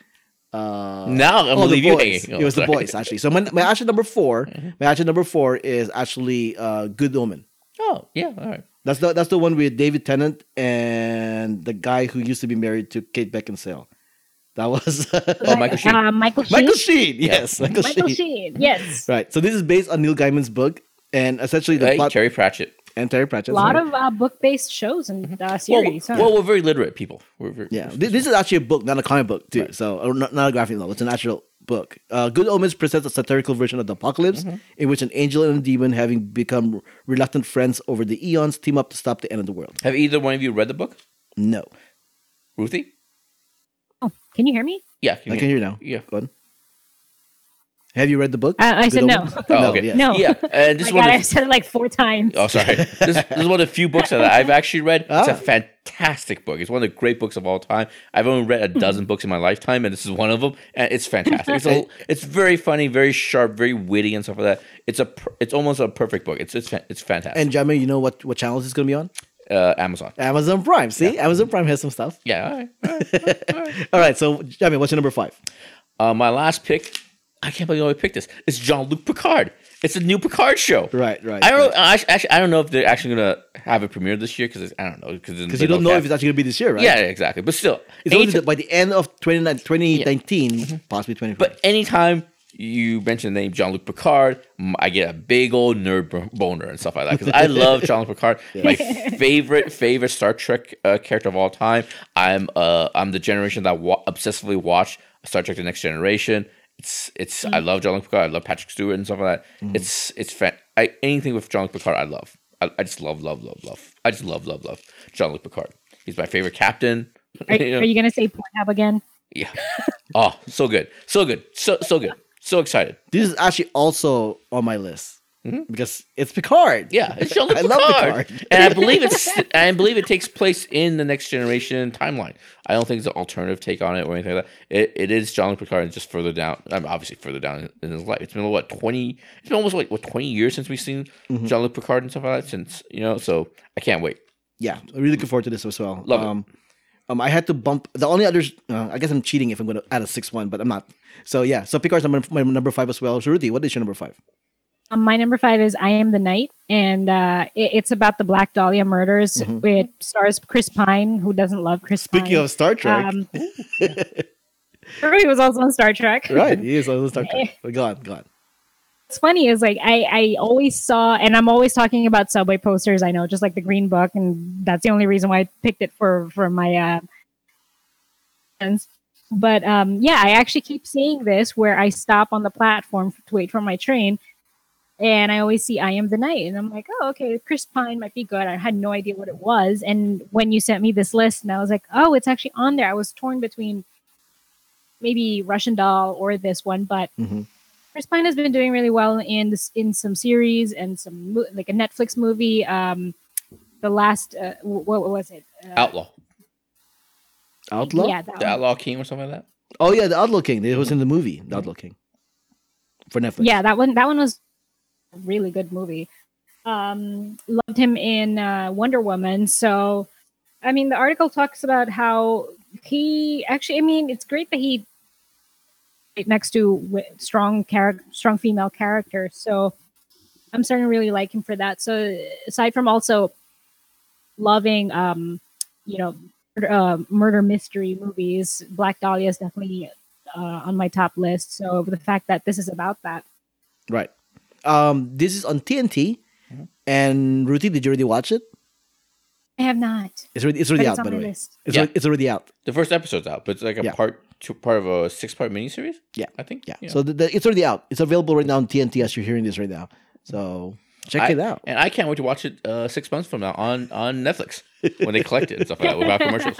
Uh, Now I'm oh, gonna the leave you boys. hanging. It was Oh, the sorry. boys actually. So my, my actual number 4 Mm-hmm. my actual number four is actually uh, Good Omen. Oh, yeah. All right. That's the that's the one with David Tennant and the guy who used to be married to Kate Beckinsale. That was Oh, Michael Sheen. Uh, Michael Sheen. Michael Sheen. Yes, Michael, Michael Sheen. Sheen. Yes. Right. So this is based on Neil Gaiman's book, and essentially the Hey, plot Terry Pratchett. And Terry Pratchett. A lot right? of uh, book-based shows and uh, Well, series. huh? well, we're very literate people. We're very, yeah. This, this is actually a book, not a comic book, too. So or not, not a graphic novel. It's an actual book. Uh, Good Omens presents a satirical version of the apocalypse, Mm-hmm. in which an angel and a demon, having become reluctant friends over the eons, team up to stop the end of the world. Have either one of you read the book, No, Ruthy? oh, can you hear me? Yeah, I can hear you now. Yeah. Go on. Have you read the book? I- I Good said no. Omens? Oh, no. okay. yeah. No. Yeah, and this Oh is my one God, of I've said it like four times. Oh, sorry. this, this is one of the few books that I've actually read. It's Ah. a fantastic book. It's one of the great books of all time. I've only read a dozen books in my lifetime, and this is one of them. And it's fantastic. It's, a, it's very funny, very sharp, very witty, and stuff like that. It's a, it's almost a perfect book. It's it's it's fantastic. And Jiaming, you know what what channel this is going to be on? uh, Amazon. Amazon Prime. See, Amazon Prime has some stuff. Yeah. All right. All right. All right, so Jiaming, what's your number five? Uh, my last pick. I can't believe I picked this. It's Jean Luc Picard. It's a new Picard show. Right, right. I don't. I actually, I don't know if they're actually gonna have a premiere this year because I don't know because because you don't know if it's actually going to be this year, right? yeah exactly. But still, It's only by the end of 29 2019, possibly 20. But anytime you mention the name Jean Luc Picard, I get a big old nerd boner and stuff like that because I love Jean Luc Picard. My favorite favorite Star Trek uh, character of all time. I'm uh I'm the generation that wa- obsessively watched Star Trek: The Next Generation. It's it's I mm. love Jean Luc Picard. I love Patrick Stewart and stuff like that. Mm-hmm. It's it's fan- I, anything with Jean Luc Picard I love. I, I just love love love love. I just love love love Jean Luc Picard. He's my favorite captain. Are, You know? are you going to say Pornhub again? Yeah. Oh, so good. So good. So so good. So excited. this is actually also on my list because it's Picard. Mm-hmm. Yeah, it's Jean-Luc I love Picard. Picard. and I believe it's I believe it takes place in the next generation timeline. I don't think it's an alternative take on it or anything like that. It, it is Jean-Luc Picard and just further down. I'm obviously further down in, his life. It's been what twenty. It's been almost like what twenty years since we've seen Mm-hmm. Jean-Luc Picard and stuff like that. Since you know, so I can't wait. Yeah, I'm really looking forward to this as well. Love it. um, um, I had to bump the only others. Uh, I guess I'm cheating if I'm going to add a sixth one, but I'm not. So yeah, so Picard's number my number five as well. So Ruthy, what is your number five? Um, my number five is I Am the Night, and uh, it, it's about the Black Dahlia murders. Mm-hmm. It stars Chris Pine, who doesn't love Chris Speaking Pine. of Star Trek, um, he was also on Star Trek. right? He is on Star Trek. But go on, go on. What's funny is like I, I always saw, and I'm always talking about subway posters. I know, just like the Green Book, and that's the only reason why I picked it for for my. Uh, friends. but um, yeah, I actually keep seeing this where I stop on the platform to wait for my train, and I always see "I Am the Night," and I'm like, oh, okay, Chris Pine might be good. I had no idea what it was, and when you sent me this list, and I was like, oh, it's actually on there. I was torn between maybe Russian Doll or this one, but. Mhm. Chris Pine has been doing really well in this in some series and some mo- like a Netflix movie. Um, the last uh, wh- what, was it? Uh, Outlaw, Outlaw. Yeah, that the one. Outlaw King or something like that. Oh yeah, the Outlaw King. It was in the movie, the Outlaw King, for Netflix. yeah, that one. That one was a really good movie. Um, loved him in uh, Wonder Woman. So, I mean, the article talks about how he actually. I mean, it's great that he next to strong character, strong female characters. So, I'm starting to really like him for that. So, aside from also loving, um, you know, uh, murder mystery movies, Black Dahlia is definitely uh, on my top list. So, the fact that this is about that. Right. Um, this is on TNT. Mm-hmm. And Ruthy, did you already watch it? I have not. It's already, it's already But out, it's on by the way. list. It's, Yeah. already, it's already out. The first episode's out, but it's like a Yeah. part two, part of a six part miniseries. Yeah. I think. Yeah. So the, the, it's already out. It's available right now on TNT as you're hearing this right now. So check I- it out. And I can't wait to watch it uh, six months from now on on Netflix when they collect it and stuff like that without commercials.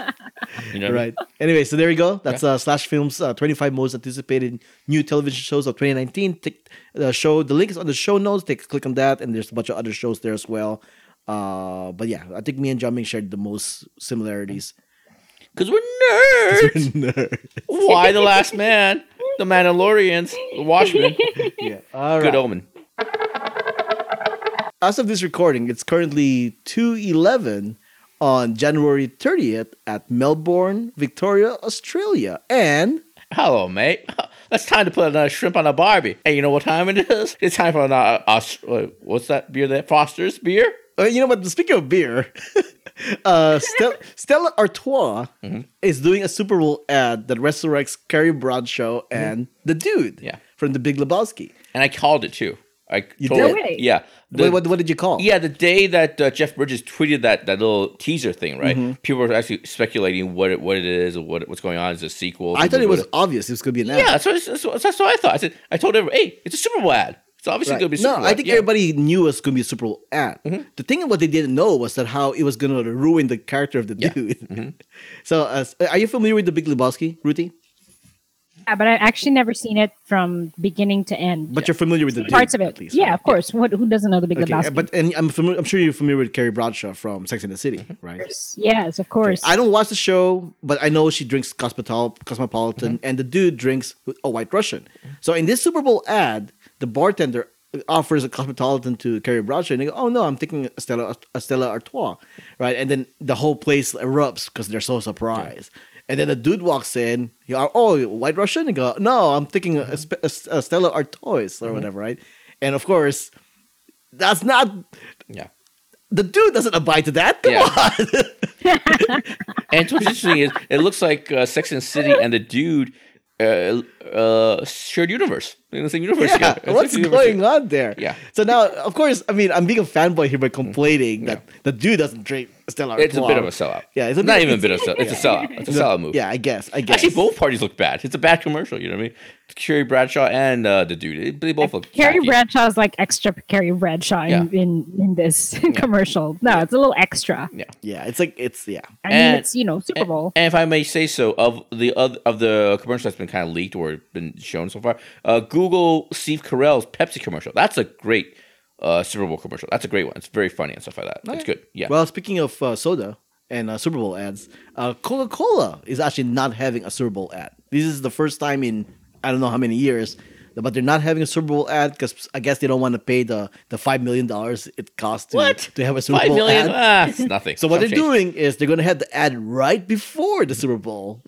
You know, what I mean? Right. Anyway, so there you go. That's uh, Slash Films uh, 25 most anticipated new television shows of 2019. Take the show. The link is on the show notes. Take click on that, and there's a bunch of other shows there as well. Uh, but yeah, I think me and Jiaming shared the most similarities. Because we're nerds. Y the Last Man? The Mandalorians, The Watchmen, yeah. All Good right. Omen. As of this recording, it's currently 2:11 on January 30th at Melbourne, Victoria, Australia, and Hello, mate. It's time to put another shrimp on a Barbie. Hey, you know what time it is? It's time for another. Uh, uh, what's that beer? There, Foster's beer. Uh, you know what? Speaking of beer, uh, Stel- Stella Artois Mm-hmm. is doing a Super Bowl ad that resurrects Carrie Bradshaw and the dude Mm-hmm. Yeah. from The Big Lebowski. And I called it too. I You told did? Yeah. The- What, what, what did you call? Yeah, the day that uh, Jeff Bridges tweeted that, that little teaser thing, right? Mm-hmm. People were actually speculating what it, what it is or what what's going on. Is it a sequel? I thought it was What- obvious it was going to be an ad. Yeah, that's what, that's, what, that's what I thought. I said I told everyone, hey, it's a Super Bowl ad. It's obviously Right. going to be a no, Super Bowl I think Yeah. everybody knew it was going to be a Super Bowl ad. Mm-hmm. The thing what they didn't know was that how it was going to ruin the character of the Yeah. dude. Mm-hmm. So, uh, are you familiar with The Big Lebowski, Ruthy? Yeah, but I've actually never seen it from beginning to end. But you're familiar with the parts of it. at least, yeah, right? of course. What, who doesn't know the Big Okay, Lebowski? but and I'm familiar, I'm sure you're familiar with Carrie Bradshaw from Sex and the City, mm-hmm. right? yes, of course. I don't watch the show, but I know she drinks Cosmopol- Cosmopolitan, Mm-hmm. and the dude drinks a White Russian. Mm-hmm. So in this Super Bowl ad, the bartender offers a Cosmopolitan to Carrie Bradshaw, and they go, "Oh no, I'm thinking a Stella, Stella Artois," right? And then the whole place erupts because they're so surprised. And then the dude walks in. You are, oh, White Russian? And go, no, I'm thinking a, a, a, a Stella Artois Mm-hmm. or whatever, right? And of course, that's not Yeah. the dude doesn't abide to that. Come Yeah. on. And what's interesting is it looks like uh, Sex and City and the dude uh, uh, shared universe. They're in the same universe. Yeah, together. What's like the universe going on there? Yeah. So now, of course, I mean, I'm being a fanboy here by complaining that the dude doesn't drink Stella It's a bit of a sellout. Yeah, it's a not bit- even a bit of a sellout. It's a sellout. It's a sellout move. Yeah, I guess. I guess. Actually, both parties look bad. It's a bad commercial. You know what I mean? Carrie Bradshaw and uh, the dude, they, they both look. Carrie tacky. Bradshaw is like extra Carrie Bradshaw in, Yeah. in, in this commercial. No, it's a little extra. Yeah. Yeah, it's like it's yeah. I mean, And- it's you know Super Bowl. And if I may say so, of the other of the commercial that's been kind of leaked or been shown so far, uh, Google Steve Carell's Pepsi commercial. That's a great uh, Super Bowl commercial. That's a great one. It's very funny and stuff like that. It's good. Yeah. Well, speaking of uh, soda and uh, Super Bowl ads, uh, Coca Cola is actually not having a Super Bowl ad. This is the first time in I don't know how many years, but they're not having a Super Bowl ad because I guess they don't want to pay the the five million dollars it costs to, to have a Super Five Bowl million? ad. Ah, it's nothing. So what Some they're change. doing is they're going to have the ad right before the Super Bowl,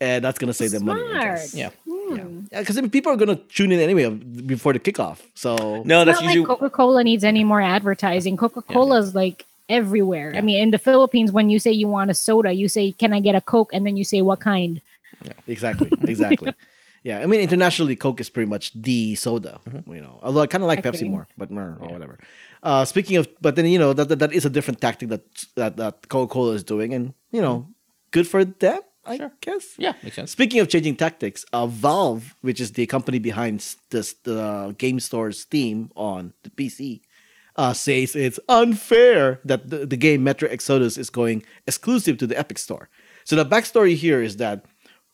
and that's going to save them money. I Smart. Yeah. Hmm. Yeah, because I mean, people are going to tune in anyway before the kickoff. So No, that's not like usually Coca Cola needs any more advertising. Coca Cola is like everywhere. I mean, in the Philippines, when you say you want a soda, you say, "Can I get a Coke?" and then you say, "What kind?" Yeah, exactly, exactly. yeah, I mean, internationally, Coke is pretty much the soda. Mm-hmm. You know, although I kind of like Pepsi Agree. more, but mer, or whatever. Uh, speaking of, but then you know that, that that is a different tactic that that, that Coca Cola is doing, and you know, mm-hmm. good for them, I Sure. guess. yeah, makes sense. Speaking of changing tactics, uh, Valve, which is the company behind this, the game store Steam on the PC, uh, says it's unfair that the, the game Metro Exodus is going exclusive to the Epic Store. So the backstory here is that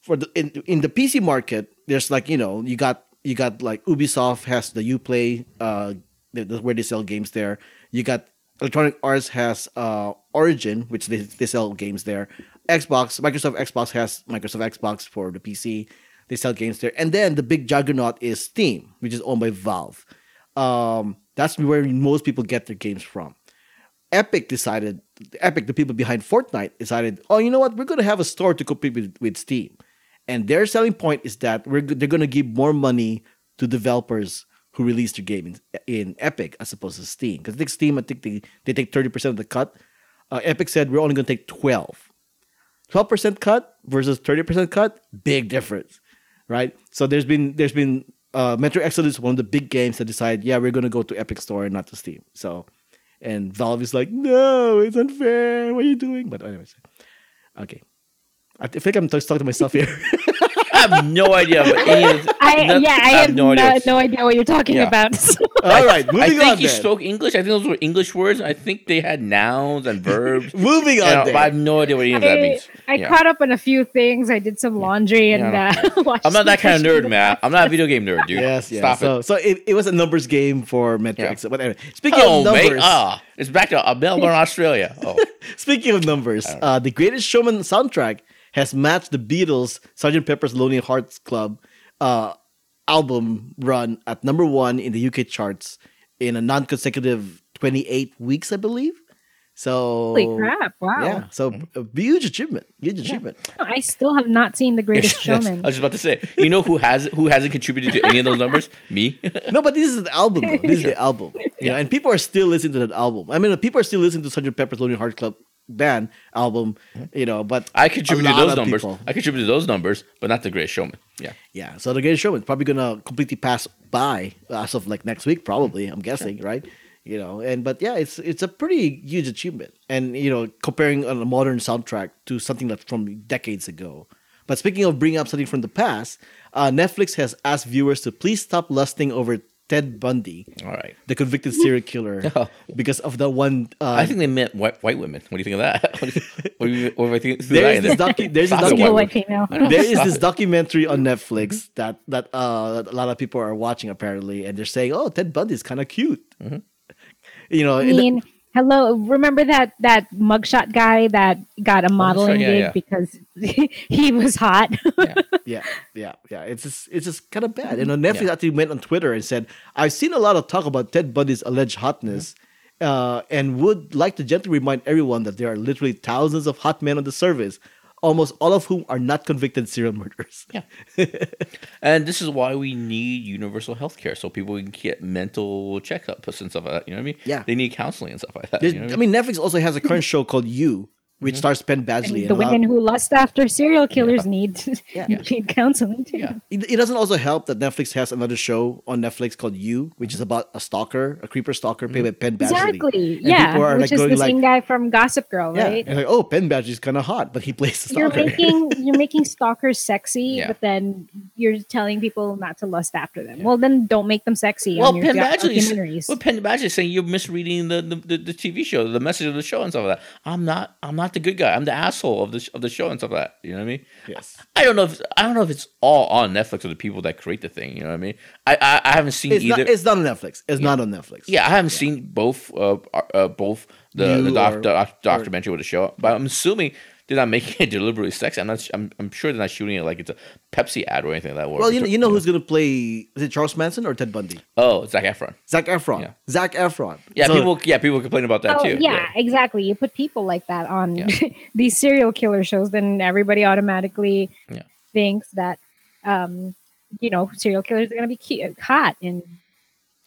for the in, in the PC market, there's like you know you got you got like Ubisoft has the UPlay, uh, the, the- where they sell games there. You got Electronic Arts has uh, Origin, which they, they sell games there. Xbox, Microsoft Xbox has Microsoft Xbox for the PC. They sell games there. And then the big juggernaut is Steam, which is owned by Valve. Um, that's where most people get their games from. Epic decided, Epic, the people behind Fortnite, decided, oh, you know what? We're going to have a store to compete with, with Steam. And their selling point is that we're, they're going to give more money to developers who release their game in, in Epic as opposed to Steam. Because I think Steam, I think they, they take 30% of the cut. Uh, Epic said, we're only going to take 12. 12% cut versus 30% cut, big difference, right? So there's been there's been uh, Metro Exodus, one of the big games that decide, yeah, we're gonna go to Epic Store and not to Steam. So, and Valve is like, no, it's unfair. What are you doing? But anyways, okay. I think I'm t- talking to myself here. I have no idea. What any of, I no- yeah, I, have no, idea. no idea what you're talking Yeah. about. All right, I think on he then. spoke English. I think those were English words. I think they had nouns and verbs. moving on know, then. but I have no idea what any of that I, means. I Yeah. caught up on a few things. I did some laundry and Yeah, uh, watched I'm not that kind of nerd, Christian- man. I'm not a video game nerd, dude. Yes, yes. Stop so, it. so it, it was a numbers game for Metro Yeah. Exodus. But anyway, speaking Oh, of numbers, mate. Ah, it's back to uh, Melbourne, Australia. Oh, Speaking of numbers, uh, the Greatest Showman soundtrack has matched the Beatles' Sgt. Pepper's Lonely Hearts Club uh, album run at number one in the UK charts in a non-consecutive 28 weeks, I believe. So Holy crap! Wow. Yeah, so a huge achievement, huge achievement. I still have not seen The Greatest Yes, Showman. I was just about to say. You know who has who hasn't contributed to any of those numbers? Me. No, but this is the album. Though. This is the album. You know, and people are still listening to that album. I mean, people are still listening to Sgt. Pepper's Lonely Hearts Club band album. You know, but I a contributed to those numbers. people- I contributed to those numbers, but not the Greatest Showman. Yeah. Yeah, so the Greatest Showman probably gonna completely pass by as of like next week, probably. I'm guessing, right? You know, and but yeah, it's it's a pretty huge achievement, and you know, comparing a modern soundtrack to something that's from decades ago. But speaking of bringing up something from the past, uh, Netflix has asked viewers to please stop lusting over Ted Bundy, All right. the convicted serial killer, Oh. because of the one. Uh, I think they meant white, white women. What do you think of that? What do you, what do you, what do I think? there that is this docu- there's this Stop it, Single docu- white female. there is this documentary on Netflix that that uh, a lot of people are watching apparently, and they're saying, "Oh, Ted Bundy is kind of cute." Mm-hmm. You know, I in the- mean, hello. Remember that that mugshot guy that got a modeling yeah, gig yeah. because he was hot? yeah, yeah, yeah. It's just it's just kind of bad. And on Netflix actually went on Twitter and said, "I've seen a lot of talk about Ted Bundy's alleged hotness." Uh, and would like to gently remind everyone that there are literally thousands of hot men on the service, almost all of whom are not convicted serial murderers. Yeah. and this is why we need universal health care so people can get mental checkups and stuff like that. You know what I mean? Yeah. They need counseling and stuff like that. There's- You know what I mean, Netflix also has a current show called You, which mm-hmm. stars Penn Badgley. the and a lot- women who lust after serial killers need Yeah. need counseling too. Yeah. It, it doesn't also help that Netflix has another show on Netflix called You, which is mm-hmm. about a stalker, a creeper stalker mm-hmm. played by Penn Badgley. Exactly. And Yeah. people are, Which like, is going the like- same guy from Gossip Girl, Yeah, right? and like, oh, Penn Badgley's kind of hot, but he plays the You're making you're making stalkers sexy, Yeah. but then you're telling people not to lust after them. Well, then don't make them sexy. Well, on your Penn is, documentaries. well, Penn Badgley is saying you're misreading the, the, the, the TV show, the message of the show and stuff like that. I'm not I'm not the good guy. I'm the asshole of the sh- of the show and stuff like that. You know what I mean? yes. I don't know if I don't know if it's all on Netflix or the people that create the thing. You know what I mean? I I, I haven't seen It's either. not, it's not on Netflix. It's not on Netflix. yeah, I haven't seen both uh, uh both the You the doc, or- doc, documentary with the show, but I'm assuming they're not making it deliberately sexy. I'm not. I'm, I'm sure they're not shooting it like it's a Pepsi ad or anything like that. Well, you know, you know who's going to play? Is it Charles Manson or Ted Bundy? Oh, Zac Efron. Zac Efron. Yeah. Zac Efron. Yeah, So- people. Yeah, people complain about that Oh, too. yeah, exactly. You put people like that on Yeah. these serial killer shows, then everybody automatically Yeah. thinks that, um, you know, serial killers are going to be cute, hot and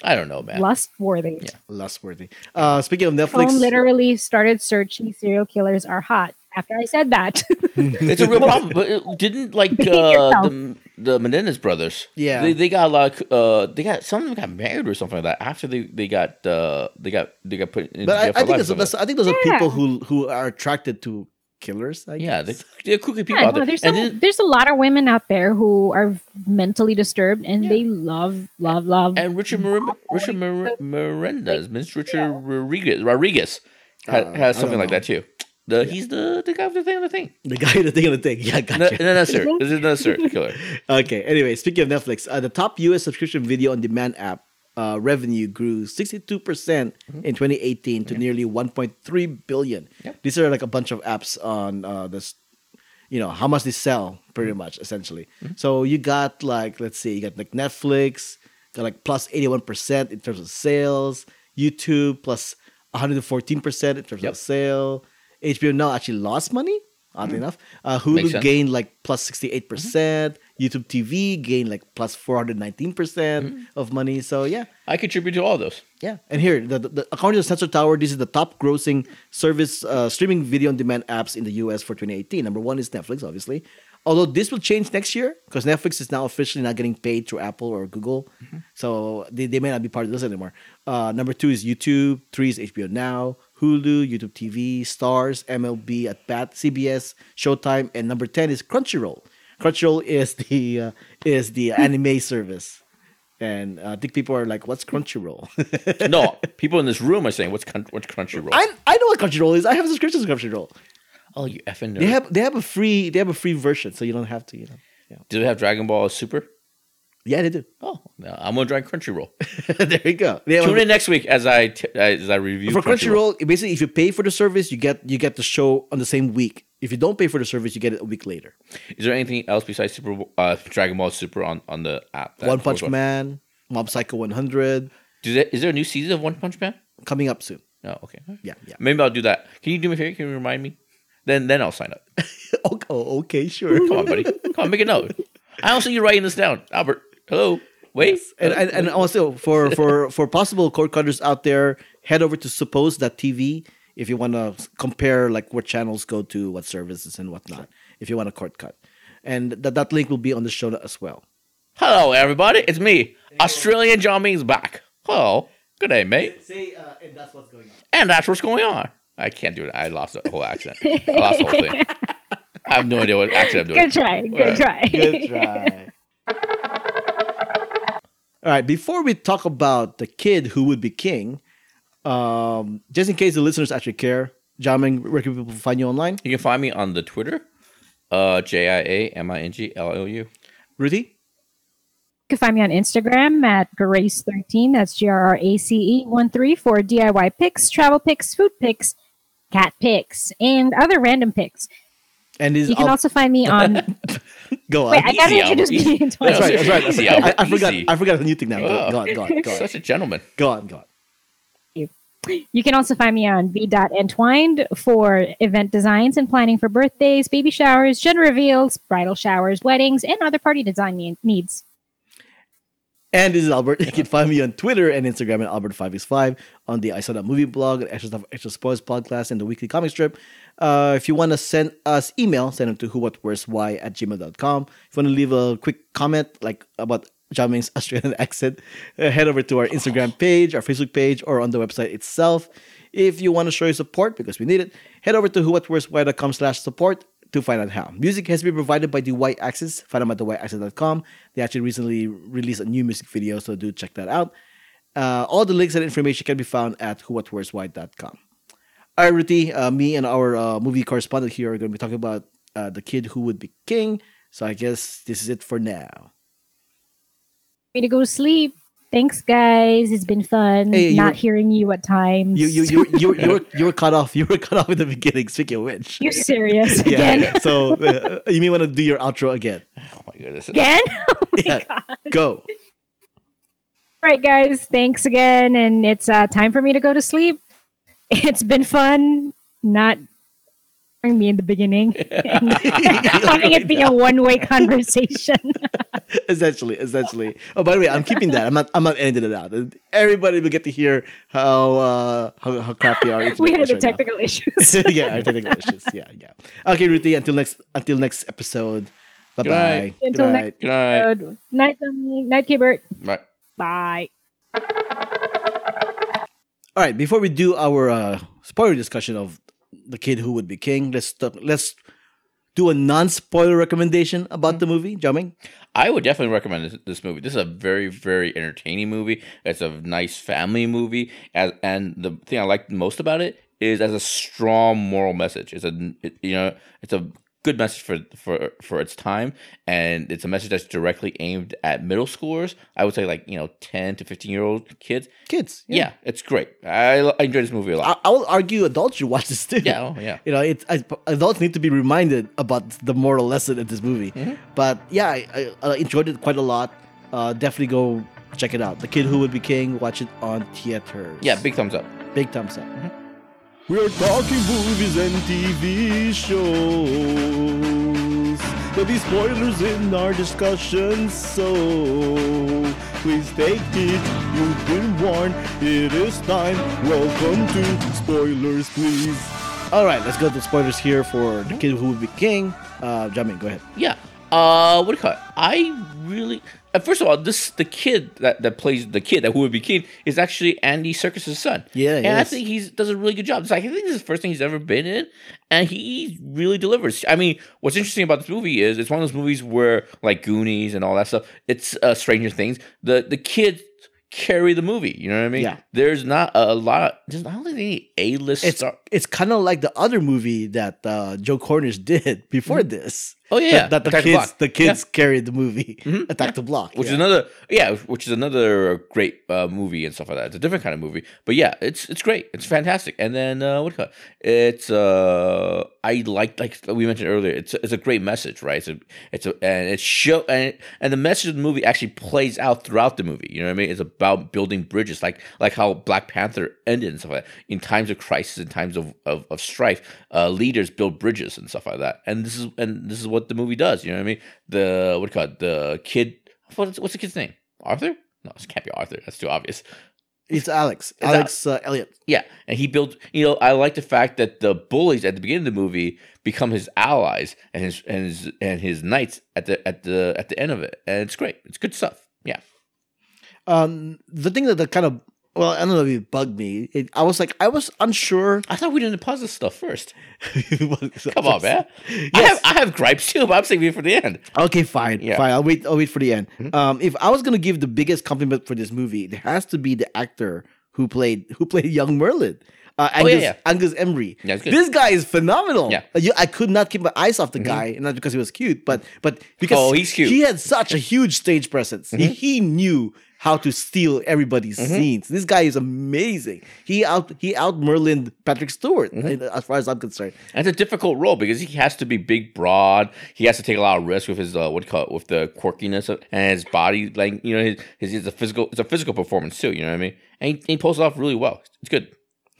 I don't know, man. lust worthy. Yeah. lust worthy. Uh, speaking of Phone Netflix, literally started searching serial killers are hot after I said that. It's a real problem. But it didn't like uh, the the Menendez brothers. Yeah. they, they got a lot. Uh, they got some of them got married or something like that after they, they got uh they got they got put. In but I, I think life that's, I think those are people who who are attracted to killers. I Yeah, they, guess. they're kooky people Yeah, out no, there's, and some, then, there's a lot of women out there who are mentally disturbed and they love, love, love. and Richard Mir- Richard Mir- Mirendez, Mr. Richard Rodriguez, Rodriguez had, Uh, has something like know. that too. The he's the the guy with the thing on the thing. the guy the thing on the thing. Yeah, No, gotcha. no, no, sir. This is no, sir. Killer. Okay. Anyway, speaking of Netflix, uh, the top U.S. subscription video on demand app uh, revenue grew 62 percent in 2018 to nearly 1.3 billion. These are like a bunch of apps on uh, this. You know how much they sell, pretty much, essentially. So you got like, let's see, you got like Netflix, got like plus plus 81 percent in terms of sales. YouTube plus plus 114 percent in terms Yep. of sale. HBO Now actually lost money. Oddly enough, uh, Hulu. Mm-hmm. gained like plus 68 percent. YouTube TV gained like plus 419 percent Mm-hmm. of money. So yeah, I contribute to all those. yeah. And here, the, the, the- according to Sensor Tower, this is the top grossing service uh, streaming video on demand apps in the US for 2018. Number one is Netflix, obviously. Although this will change next year because Netflix is now officially not getting paid through Apple or Google. So they, they may not be part of this anymore. Uh, number two is YouTube. Three is HBO Now, Hulu, YouTube TV, Starz, MLB at Bat, CBS, Showtime, and number 10 is Crunchyroll. Crunchyroll is the uh, is the anime service. And uh, I think people are like, "What's Crunchyroll?" No, people in this room are saying, "What's what's Crunchyroll?" I I know what Crunchyroll is. I have a subscription to Crunchyroll. oh, you effing nerd. They have they have a free they have a free version, so you don't have to. You know. Yeah, Do they have Dragon Ball Super? Yeah they do. Oh, no, I'm gonna try Crunchyroll. there you go. Tune in next week as I t- as I review for Crunchyroll, basically, if you pay for the service, you get you get the show on the same week. If you don't pay for the service, you get it a week later. Is there anything else besides Super uh, Dragon Ball Super on, on the app? One Punch? Man, Mob Psycho 100 Do they, is there a new season of One Punch Man? coming up soon. Oh, okay. Yeah, yeah. Maybe I'll do that. Can you do me a favor? Can you remind me? Then then I'll sign up. oh, oh, okay, sure. Come on, buddy. Come on, make a note. I don't see you writing this down, Albert. Hello. Wait. and, and, and also for for for possible cord cutters out there, head over to suppose.tv if you want to compare like what channels go to, what services and whatnot. If you want a cord cut, and that that link will be on the show as well. Hello, everybody. It's me, Australian Jiaming's back. Hello. Good day, mate. Say, uh, and that's what's going on. And that's what's going on. I can't do it. I lost the whole accent. I lost the whole thing. I have no idea what accent I'm doing. good try. Good Alright. try. Good try. All right, before we talk about the kid who would be king, um, just in case the listeners actually care, Jiaming, where can people find you online? You can find me on the Twitter, uh, J I A M I N G L L U. Ruthy? You can find me on Instagram at grrace13. That's G R R A C E 1 3 for DIY pics, travel pics, food pics, cat pics, and other random pics. And is You can Al- also find me on. go on. Wait, I gotta Easy, introduce me. that's right. That's right. That's right. I, I forgot. easy. I forgot the new thing now. Go, Oh. go on. Go on. Go on. Such a gentleman. Go on. Go on. You can also find me on be.entwined for event designs and planning for birthdays, baby showers, gender reveals, bridal showers, weddings, and other party design needs. And this is Albert. You can find me on Twitter and Instagram at Albert5x5 on the I Saw That Movie blog, Extra Stuff, Extra Spoils podcast, and the weekly comic strip. Uh, if you want to send us email, send them to who, what, where's, why at gmail.com. If you want to leave a quick comment like about Jiaming's Australian accent, uh, head over to our Instagram page, our Facebook page, or on the website itself. If you want to show your support, because we need it, head over to who, what, where's, why.com slash support to find out how. Music has been provided by the Y Axes. Find them at thewhiteaxis.com. They actually recently released a new music video, so do check that out. Uh, all the links and information can be found at whowhatwhereswhy.com. All right, Ruthy, uh, me and our uh, movie correspondent here are going to be talking about uh, the kid who would be king. So I guess this is it for now. Me to go to sleep. Thanks, guys. It's been fun Hey, not were- hearing you at times. You you you you, you, were, you were cut off. You were cut off in the beginning. Speaking of which, You serious yeah. again? So uh, you may want to do your outro again. Oh my goodness. Again? Oh my Yeah. God. Go. All right, guys. Thanks again, and it's uh, time for me to go to sleep. It's been fun not hearing me in the beginning and having it be a one-way conversation. essentially, essentially. Oh, by the way, I'm keeping that. I'm not. I'm not ending it out. Everybody will get to hear how uh, how, how crappy our we had is the right now. technical issues. yeah, our technical issues. Yeah, yeah. Okay, Ruthy. Until next. Until next episode. Bye bye. night. Until next- Good night. Night, Night, Kibert. Right. Bye. All right. Before we do our uh, spoiler discussion of the kid who would be king, let's talk, let's do a non-spoiler recommendation about mm-hmm. the movie. Jiaming. I would definitely recommend this, this movie. This is a very, very entertaining movie. It's a nice family movie, as, and the thing I like most about it is as a strong moral message. It's a it, you know it's a good message for for for its time, and it's a message that's directly aimed at middle schoolers. I would say like you know ten to fifteen year old kids. Kids. Yeah, it's great. I, I enjoy this movie a lot. I, I will argue adults should watch this too. yeah, oh, yeah. You know, it's I, adults need to be reminded about the moral lesson in this movie. Mm-hmm. But yeah, I, I, I enjoyed it quite a lot. Uh, definitely go check it out. The Kid Who Would Be King. Watch it on theaters. Yeah, big thumbs up. big thumbs up. We're talking movies and TV shows. There'll be spoilers in our discussion, so please take it. You've been warned. It is time. Welcome to spoilers, Pleeze. All right, let's go to spoilers here for the kid who would be king. Uh, Jiaming, go ahead. Yeah. Uh, what do you call it? I really. Uh, first of all, this the kid that, that plays the kid that who would be king is actually Andy Serkis's son. Yeah, and I think he does a really good job. It's like I think this is the first thing he's ever been in, and he really delivers. I mean, what's interesting about this movie is it's one of those movies where like Goonies and all that stuff. It's uh, Stranger Things. The the kids carry the movie. You know what I mean? Yeah. There's not a lot. Of, there's not any A list It's star. it's kind of like the other movie that uh, Joe Cornish did before this. Oh yeah, that, that the Attack the kids Block. the kids carried the movie. Mhm. Attack the Block, which yeah. is another yeah which is another great uh, movie and stuff like that it's a different kind of movie but yeah it's it's great it's fantastic and then uh what do you call it? it's uh i like like we mentioned earlier it's a, it's a great message right it's a it's a and it's show and and the message of the movie actually plays out throughout the movie you know what i mean it's about building bridges like like how black panther ended and stuff like that in times of crisis in times of of, of strife uh leaders build bridges and stuff like that and this is and this is what the movie does you know what i mean the what do you call it the kid what's, what's the kid's name arthur no it can't be arthur that's too obvious It's Alex. It's Alex uh, Elliot. yeah, and he built. You know, I like the fact that the bullies at the beginning of the movie become his allies and his and his and his knights at the at the at the end of it, and it's great. It's good stuff. Yeah, Um, the thing that, that kind of well, I don't know if it bugged me. It, I was like, I was unsure. I thought we didn't pause this stuff first. Come on, man. I have I have gripes too, but I'm saving it for the end. Okay, fine, Yeah. fine. I'll wait. I'll wait for the end. Mm-hmm. Um, if I was gonna give the biggest compliment for this movie, it has to be the actor who played who played young Merlin. Uh, Angus, Oh, yeah, yeah. Angus Imrie. Yeah, this guy is phenomenal. Yeah. Uh, you- I could not keep my eyes off the guy, not because he was cute, but but because Oh, he's cute. Mm-hmm. He had such a huge stage presence. He, he knew how to steal everybody's scenes. This guy is amazing. He out he out Merlin Patrick Stewart, Mm-hmm. as far as I'm concerned. And it's a difficult role because he has to be big, broad. He has to take a lot of risk with his uh, what call it, with the quirkiness of, and his body. Like you know, his, his it's a physical it's a physical performance too. You know what I mean? And he, he pulls it off really well. It's good.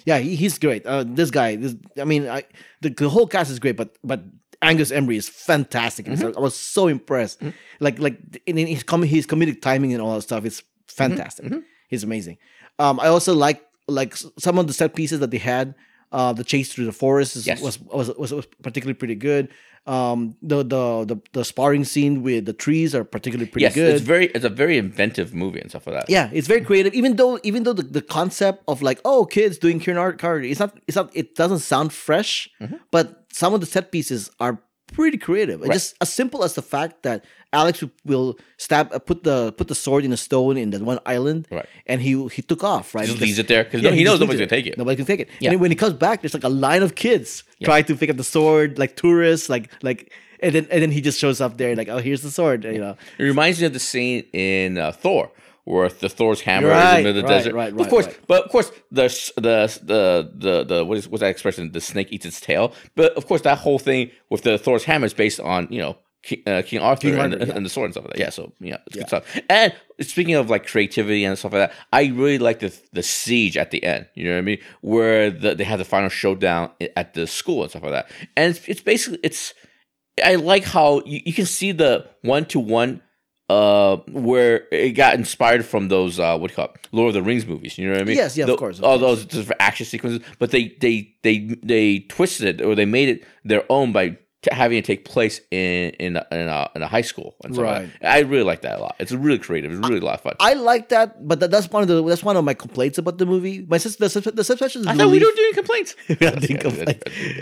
Yeah, he, he's great. Uh, this guy, this, I mean, I, the, the whole cast is great, but but Angus Imrie is fantastic. So I was so impressed. Like like in, in his com- his comedic timing and all that stuff is fantastic. He's amazing. Um, I also like like some of the set pieces that they had. Uh, the chase through the forest is, Yes. was, was was was particularly pretty good. Um, the, the the the sparring scene with the trees are particularly pretty yes, good. it's very it's a very inventive movie and stuff like that. Yeah, it's very creative. Even though, even though the, the concept of like, oh, kids doing kindergarten, it's not, it's not, it doesn't sound fresh. But some of the set pieces are pretty creative. Right. Just as simple as the fact that Alex will- stab, uh, put the put the sword in a stone in that one island, Right. and he he took off. Right, Just leaves it there because Yeah, he, just knows nobody's gonna take it. Nobody can take it. Yeah. And when he comes back, there's like a line of kids trying to pick up the sword, like tourists, like like, and then and then he just shows up there, like, oh, here's the sword, you know. It reminds me of the scene in uh, Thor, where the Thor's hammer is in the middle of the right, desert. right, of course, right. but of course, the the the the the what is what's that expression? The snake eats its tail. But of course, that whole thing with the Thor's hammer is based on you know. King, uh, King Arthur, King and, Arthur, yeah. and the sword and stuff like that. Yeah, so yeah, it's Yeah. good stuff. And speaking of like creativity and stuff like that, I really like the the siege at the end. You know what I mean? Where the, they have the final showdown at the school and stuff like that. And it's, it's basically it's I like how you, you can see the one to one uh where it got inspired from those uh what call it Lord of the Rings movies, you know what I mean? Yes, yeah, of The- course, of all course. those action sequences, but they they they they twisted it or they made it their own by having it take place in in a, in a, in a high school and so Right. I really like that a lot. It's really creative. It's really a lot of fun. I like that, but that, that's one of the that's one of my complaints about the movie. My sister, the, the subtitles. I thought we were doing complaints. I didn't complain.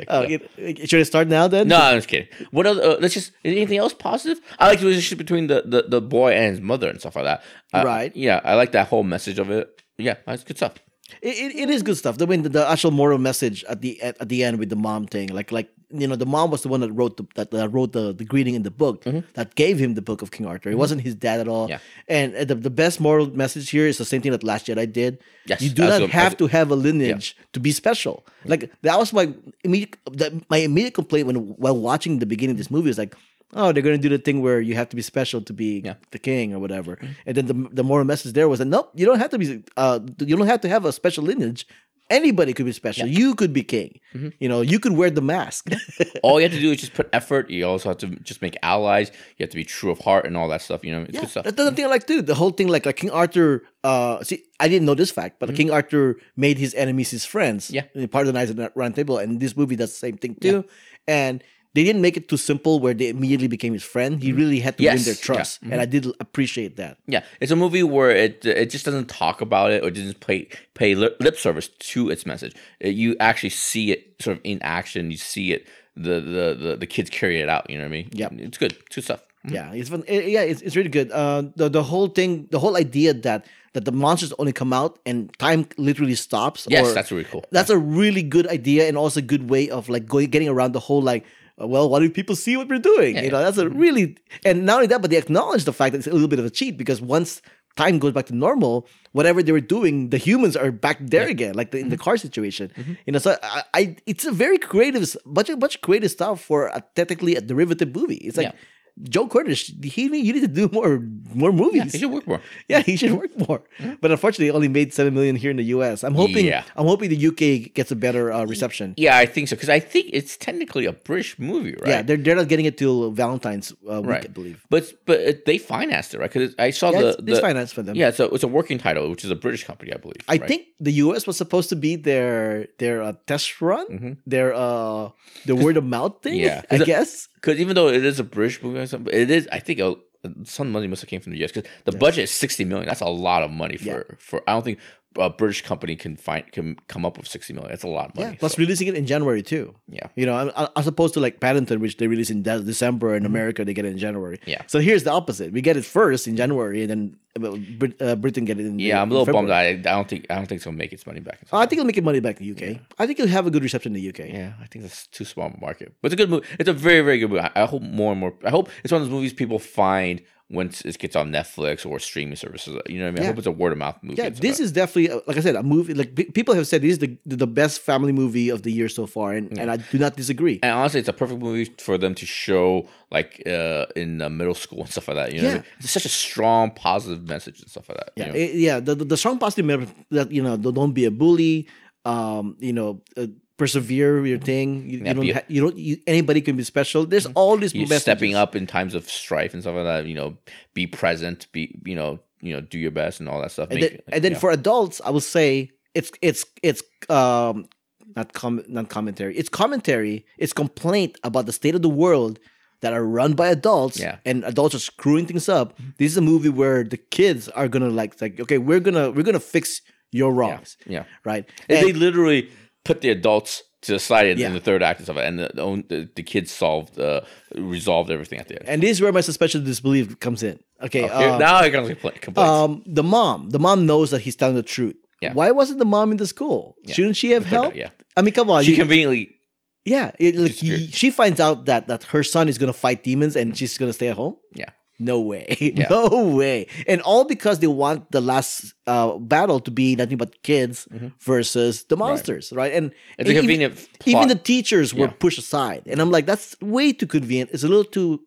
Oh, it- should I start now then? No, I'm just kidding. What other? Uh, let's just. Anything else positive? I like the relationship between the, the, the boy and his mother and stuff like that. Uh, Right. Yeah, I like that whole message of it. Yeah, that's good stuff. It, it, it is good stuff. The, I mean, the, the actual moral message at the at, at the end with the mom thing, like like you know, the mom was the one that wrote the that, that wrote the, the greeting in the book that gave him the book of King Arthur. It wasn't his dad at all. Mm-hmm. Yeah. And the, the best moral message here is the same thing that Last Jedi did. Yes, you do not have to have a lineage to be special. Like that was my immediate that, my immediate complaint when while watching the beginning of this movie is like. Oh, they're gonna do the thing where you have to be special to be Yeah. the king or whatever, and then the the moral message there was that nope, you don't have to be. Uh, you don't have to have a special lineage. Anybody could be special. You could be king. Mm-hmm. You know, you could wear the mask. All you have to do is just put effort. You also have to just make allies. You have to be true of heart and all that stuff. You know, it's good stuff. That's another thing I like too. The whole thing, like like King Arthur. Uh, see, I didn't know this fact, but King Arthur made his enemies his friends. Mm-hmm. Yeah. part of the Knights of the Round Table, and this movie does the same thing too. And they didn't make it too simple where they immediately became his friend. He really had to win Yes, their yeah. trust, and I did appreciate that. Yeah, it's a movie where it it just doesn't talk about it or doesn't pay pay lip, service to its message. Uh, You actually see it sort of in action. You see it the the the, the kids carry it out. You know what I mean? Yeah, it's good. It's good stuff. Yeah, it's fun. eh, Yeah, it's, it's really good. Uh, the the whole thing, the whole idea that that the monsters only come out and time literally stops. Yes, or- that's really cool. That's a really good idea and also a good way of like going getting around the whole like. Uh, Well, why do people see what we're doing? You know, that's a really and not only that, but they acknowledge the fact that it's a little bit of a cheat because once time goes back to normal, whatever they were doing, the humans are back there again, like the, in the car situation. You know, so I, I it's a very creative, bunch of bunch of creative stuff for a, technically a derivative movie. It's like Yeah. Joe Cornish, he you need to do more more movies. He should work more. Yeah, he should work more. But unfortunately, only made seven million here in the U.S. I'm hoping. Yeah. I'm hoping the UK gets a better uh, reception. Yeah, I think so because I think it's technically a British movie, right? Yeah, they're they're not getting it till Valentine's uh, week, right. I believe. But but they financed it, right? Because I saw Yeah, the, it's, it's the finance for them. yeah, so it's a working title, which is a British company, I believe. I right? think the U.S. was supposed to be their their uh, test run, their uh the word of mouth thing. Mm-hmm. Yeah. I guess. Because even though it is a British movie, or something, it is. I think uh, some money must have came from the US because the budget is sixty million. That's a lot of money for Yeah. for. I don't think a British company can find can come up with sixty million. That's a lot of money. Yeah, plus so, releasing it in January too. yeah. You know, as opposed to like Paddington, which they release in de- December in America, they get it in January. Mm-hmm. Yeah. So here's the opposite: we get it first in January, and then uh, Brit- uh, Britain get it in. Yeah, I'm a little bummed. I, I don't think I don't think it's gonna make its money back. Oh, I think it'll make it money back in the UK. I think it'll have a good reception in the UK. Yeah, I think it's too small of a market, but it's a good movie. It's a very, very good movie. I, I hope more and more. I hope it's one of those movies people find once it gets on Netflix or streaming services. You know what I mean? I Yeah. hope it's a word of mouth movie. Yeah, this is definitely uh, like I said, a movie. Like pe- people have said, this is the the best family movie of the year so far, and, and I do not disagree. and honestly, it's a perfect movie for them to show like uh, in uh, middle school and stuff like that. You know, I Yeah. mean? it's such a strong, positive message and stuff like that. you Yeah, know? it- yeah. The, the the strong positive message that you know don't be a bully. Um, you know, uh, persevere your thing. You, Yeah, you don't. be Ha- you don't. You, anybody can be special. There's all these You're messages. stepping up in times of strife and stuff like that. You know, be present. Be you know, you know, do your best and all that stuff. and Make- then, and then yeah. for adults, I would say it's it's it's um not com not commentary. It's commentary. It's complaint about the state of the world that are run by adults. Yeah. Mm-hmm. and adults are screwing things up. This is a movie where the kids are gonna like like okay, we're gonna we're gonna fix your wrongs, yeah. right? And And- they literally put the adults to the side in, Yeah. in the third act and stuff, and the the, the, kids solved, uh, resolved everything at the end. and this is where my suspension of disbelief comes in. Okay, Here- uh, now I can complain. complaints. um, the mom, the mom knows that he's telling the truth. Yeah. Why wasn't the mom in the school? Shouldn't she have helped? yeah. I mean, come on. she you- conveniently, Yeah, it, like he- she finds out that that her son is gonna fight demons and she's gonna stay at home. yeah, No way, no way, and all because they want the last uh, battle to be nothing but kids versus the monsters, right? And Mm-hmm. it's a even, convenient. even plot. the teachers were Yeah. pushed aside, and I'm like, that's way too convenient. It's a little too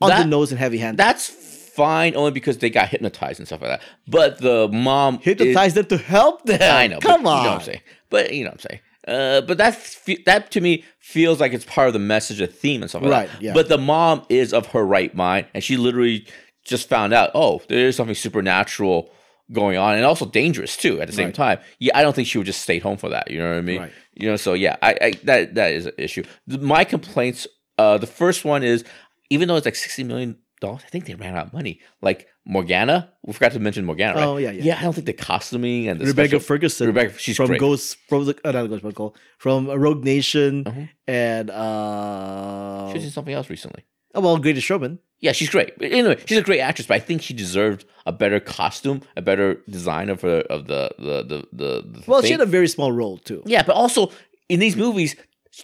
on the nose and heavy handed. that's fine only because they got hypnotized and stuff like that. But the mom is- them to help them. I know. Come but on. You know what I'm saying. But you know what I'm saying. Uh, but that that to me feels like it's part of the message, a theme, and stuff like Right, that. yeah. But the mom is of her right mind, and she literally just found out, oh, there is something supernatural going on, and also dangerous too at the same Right. time. Yeah, I don't think she would just stay home for that. You know what I mean? Right. You know, so yeah, I, I that that is an issue. My complaints, uh, the first one is even though it's like sixty million dollars, I think they ran out of money. Like Morgana, we forgot to mention Morgana. Right? Oh, yeah, yeah. yeah. I don't think the costuming and the Rebecca special- Ferguson. Rebecca, she's from great. Ghost from the uh, not Ghost Protocol from Rogue Nation Mhm. and uh She was in something else recently. oh, well Greatest Showman. Yeah, she's great. But anyway, she's a great actress, but I think she deserved a better costume, a better design of her of the the the the. the Well, thing. she had a very small role too. yeah, but also in these movies,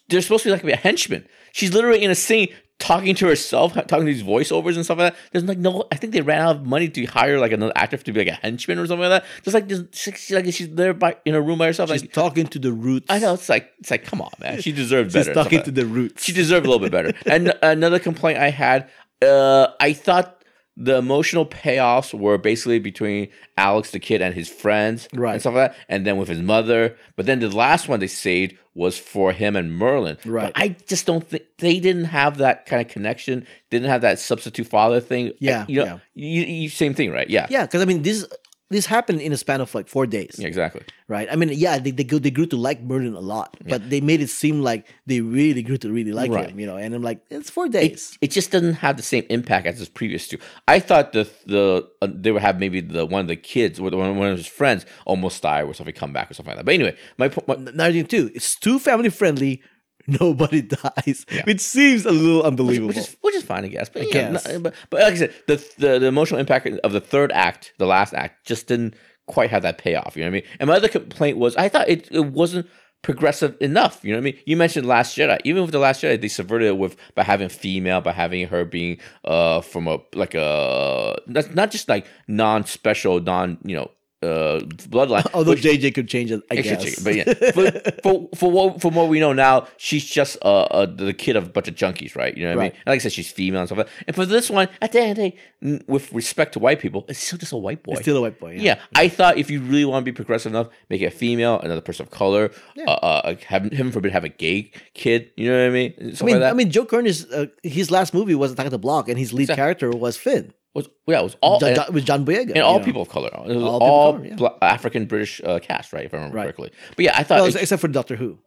they're supposed to be like a henchman. She's literally in a scene talking to herself, talking to these voiceovers and stuff like that. There's like no, I think they ran out of money to hire like another actor to be like a henchman or something like that. Just like she's like she's there by in a room by herself. She's Like talking to the roots. I know it's like it's like come on, man. She deserved She's better. and stuff talking to the roots. She deserved a little bit better. And another complaint I had, uh, I thought the emotional payoffs were basically between Alex the kid and his friends Right. and stuff like that, and then with his mother. But then the last one they saved was for him and Merlin. Right. But I just don't think they didn't have that kind of connection. Didn't have that substitute father thing. Yeah, you know, You, you, same thing, right? Yeah. yeah, because I mean this this happened in a span of like four days, Yeah, exactly. right? I mean, yeah, they they, grew, they grew to like Merlin a lot, but they made it seem like they really grew to really like Right. him, you know. And I'm like, it's four days. it just doesn't have the same impact as his previous two. I thought the the uh, they would have maybe the one of the kids or the one, one of his friends almost die or something come back or something like that. But anyway, my, po- my Another thing too, it's too family friendly. Nobody dies, which seems a little unbelievable. which is which is fine, I guess. But, yeah, guess. but but like I said, the, the the emotional impact of the third act, the last act, just didn't quite have that payoff. You know what I mean? And my other complaint was I thought it, it wasn't progressive enough. You know what I mean? You mentioned Last Jedi. Even with the Last Jedi, they subverted it with by having female, by having her being uh from a like a that's not just like non special, non you know uh bloodline. Although but- JJ could change it, I guess. chicken, but yeah, for, for for what from what we know now, she's just uh, uh the kid of a bunch of junkies, right? You know what I mean? And like I said, she's female and stuff. Like. And for this one, at the end of the day, with respect to white people, it's still just a white boy. It's still a white boy. yeah. I thought if you really want to be progressive enough, make it a female, another person of color. Uh, uh, have him forbid have a gay kid. You know what I mean? I mean, like that. I mean, Joe uh, his last movie was Attack of the Block, and his lead Exactly. character was Finn, was yeah, it was all Jo- with John Boyega, and all know. people of color. It was All all, color, yeah. bla- African British uh, cast, right? If I remember Right. correctly. But yeah, I thought Well, it- except for Doctor Who.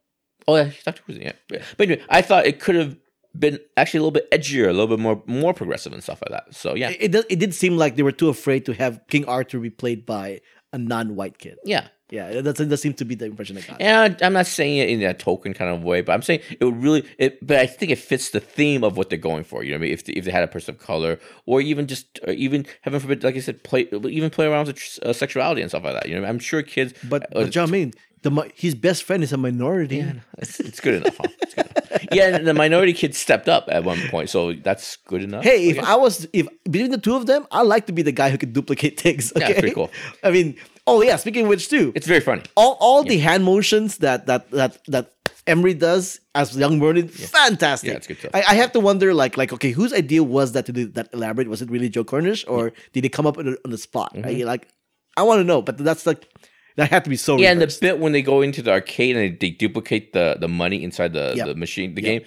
Oh yeah, Doctor Who's in it. Yeah. But anyway, I thought it could have been actually a little bit edgier, a little bit more more progressive and stuff like that. So yeah, It, it, it did seem like they were too afraid to have King Arthur be played by a non-white kid. Yeah. Yeah, that's that seems to be the impression I got. And I'm not saying it in a token kind of way, but I'm saying it would really. It, but I think it fits the theme of what they're going for. You know, what I mean, if they, if they had a person of color, or even just, or even heaven forbid, like I said, play even play around with uh, sexuality and stuff like that. You know, I'm sure kids. But, uh, but John, mean, the his best friend is a minority. yeah, it's, it's good enough. Huh? It's good enough. Yeah, and the minority kids stepped up at one point, so that's good enough. Hey, I if. I was if between the two of them, I like to be the guy who could duplicate things. Yeah, Okay? it's pretty cool. I mean, oh yeah. Speaking of which, too, it's very funny. all all the hand motions that that that that Imrie does as young Merlin, fantastic. Yeah, it's good stuff. I, I have to wonder, like, like, okay, whose idea was that to do that elaborate? Was it really Joe Cornish, or did it come up on the, spot? Mm-hmm. Right? Like, I want to know, but that's like that had to be so. Yeah, and the bit when they go into the arcade and they, they duplicate the, the money inside the, Yeah. the machine, the Yeah. game,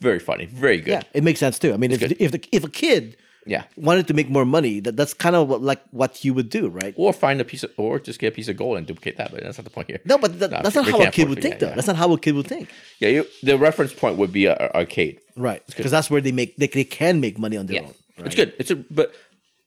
very funny, very good. yeah, it makes sense too. I mean, if good. if the, if a kid Yeah. wanted to make more money, that that's kind of what, like what you would do, right? Or find a piece of, or just get a piece of gold and duplicate that, but that's not the point here. No, but that, No, that's not how a kid would think, though. yeah. That's not how a kid would think, Yeah, you, the reference point would be a, a arcade. right? Because that's where they make they, they can make money on their Yeah, own. it's good. It's a but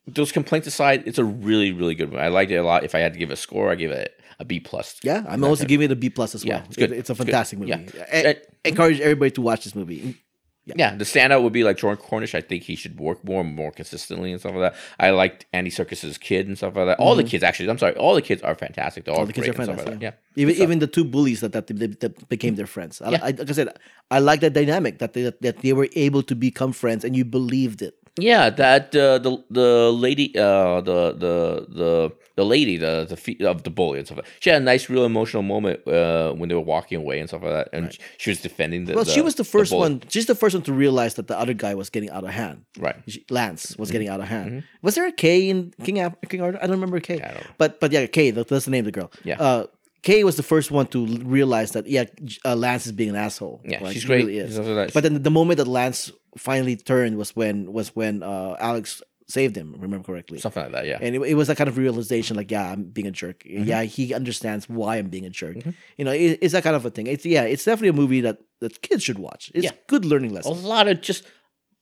those complaints aside, it's a really really good movie. I liked it a lot. If I had to give a score, I give it a B plus. Yeah, I'm also giving it a B plus as well. Yeah, it's good. It- it's a It's fantastic movie. Yeah. I- And- encourage everybody to watch this movie. Yeah, the standout would be like Joe Cornish. I think he should work more and more consistently and stuff like that. I liked Andy Serkis's kid and stuff like that. All the kids, actually, I'm sorry, all the kids are fantastic. They're all, Mm-hmm. All the kids are fantastic. like yeah. Yeah, Even So- even the two bullies that that, that, that became their friends. I, Yeah. I, like I said, I like that dynamic that they that they were able to become friends and you believed it. Yeah, that uh, the the lady, uh, the the the the lady, the the fe- of the bully and stuff. Like that. She had a nice, real emotional moment uh, when they were walking away and stuff like that, and she was defending the. Well, she was the first bully. one. She's the first one to realize that the other guy was getting out of hand. right? She- Lance Mm-hmm. was getting out of hand. Was there a K in King Ap- King Arthur? I don't remember a K. I don't. But but yeah, K. That's the name of the girl. Yeah. Uh, Kay was the first one to realize that yeah, uh, Lance is being an asshole. Yeah, Like, she's he great. really is. But then the moment that Lance finally turned was when was when uh, Alex saved him. Remember correctly. Something like that. Yeah. And it, it was that kind of realization, like, yeah, I'm being a jerk. Mm-hmm. Yeah, he understands why I'm being a jerk. You know, it, it's that kind of a thing. It's yeah, it's definitely a movie that that kids should watch. It's Yeah. good learning lessons. a lot of just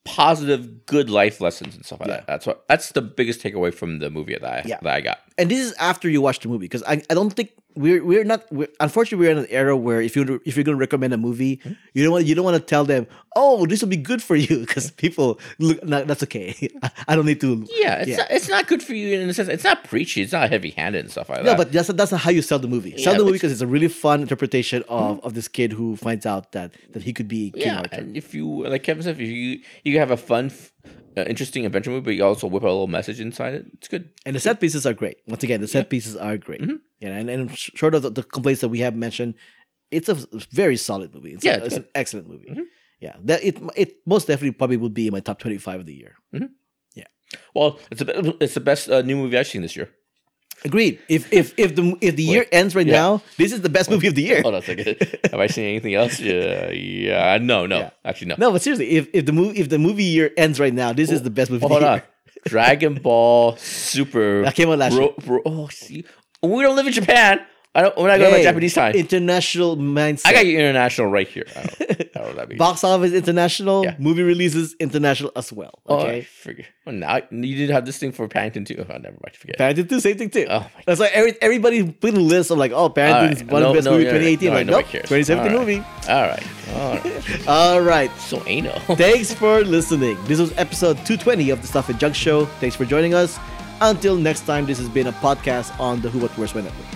positive, good life lessons and stuff like Yeah. that. That's what. That's the biggest takeaway from the movie that I Yeah. that I got. and this is after you watch the movie because I, I don't think we're we're not we're, unfortunately we're in an era where if you if you're going to recommend a movie Hmm? you don't want you don't want to tell them oh this will be good for you because people look no, that's okay I, don't need to Yeah, it's Yeah. Not, it's not good for you in a sense. It's not preachy. It's not heavy handed and stuff like no that. but that's that's not how you sell the movie sell Yeah, the movie because it's a really fun interpretation of, of this kid who finds out that that he could be King yeah, Arthur and if you like Kevin said, if you you have a fun, f- uh, interesting adventure movie, but you also whip out a little message inside it. It's good. and the set pieces are great once again the set pieces are great Mm-hmm. yeah and, and short of the, the complaints that we have mentioned it's a very solid movie it's, Yeah, a- it's it's. Mm-hmm. an excellent movie yeah that it it most definitely probably would be in my top 25 of the year Yeah. Well, it's the it's the best uh, new movie I've seen this year. Agreed. If if if the if the year ends right Yeah. now, this is the best movie of the year. Hold on a second. have I seen anything else? Yeah, yeah. No, no, Yeah. actually no. No, but seriously, if, if the movie if the movie year ends right now, this is the best movie Hold of the on. year. Dragon Ball Super. That came out last bro, bro, oh, see, we don't live in Japan. I don't. We're not going Hey, by Japanese time. International mindset. I got you international right here. I don't, I don't know that means. Box office international, Yeah. movie releases international as well. Oh, I Okay. Oh, now you did have this thing for Paddington too. Oh, never mind. Forget. Paddington 2, same thing too. Oh my That's why every, everybody put a list of like, oh, Paddington is Alright. one of the best no, movie yeah, 2018. no, like, nobody nope, cares. 2017 Alright. movie. All right. All right. All right. so anal. Thanks for listening. This was episode 220 of the Stuff and Junk Show. Thanks for joining us. Until next time, this has been a podcast on the Who What Where's When Network.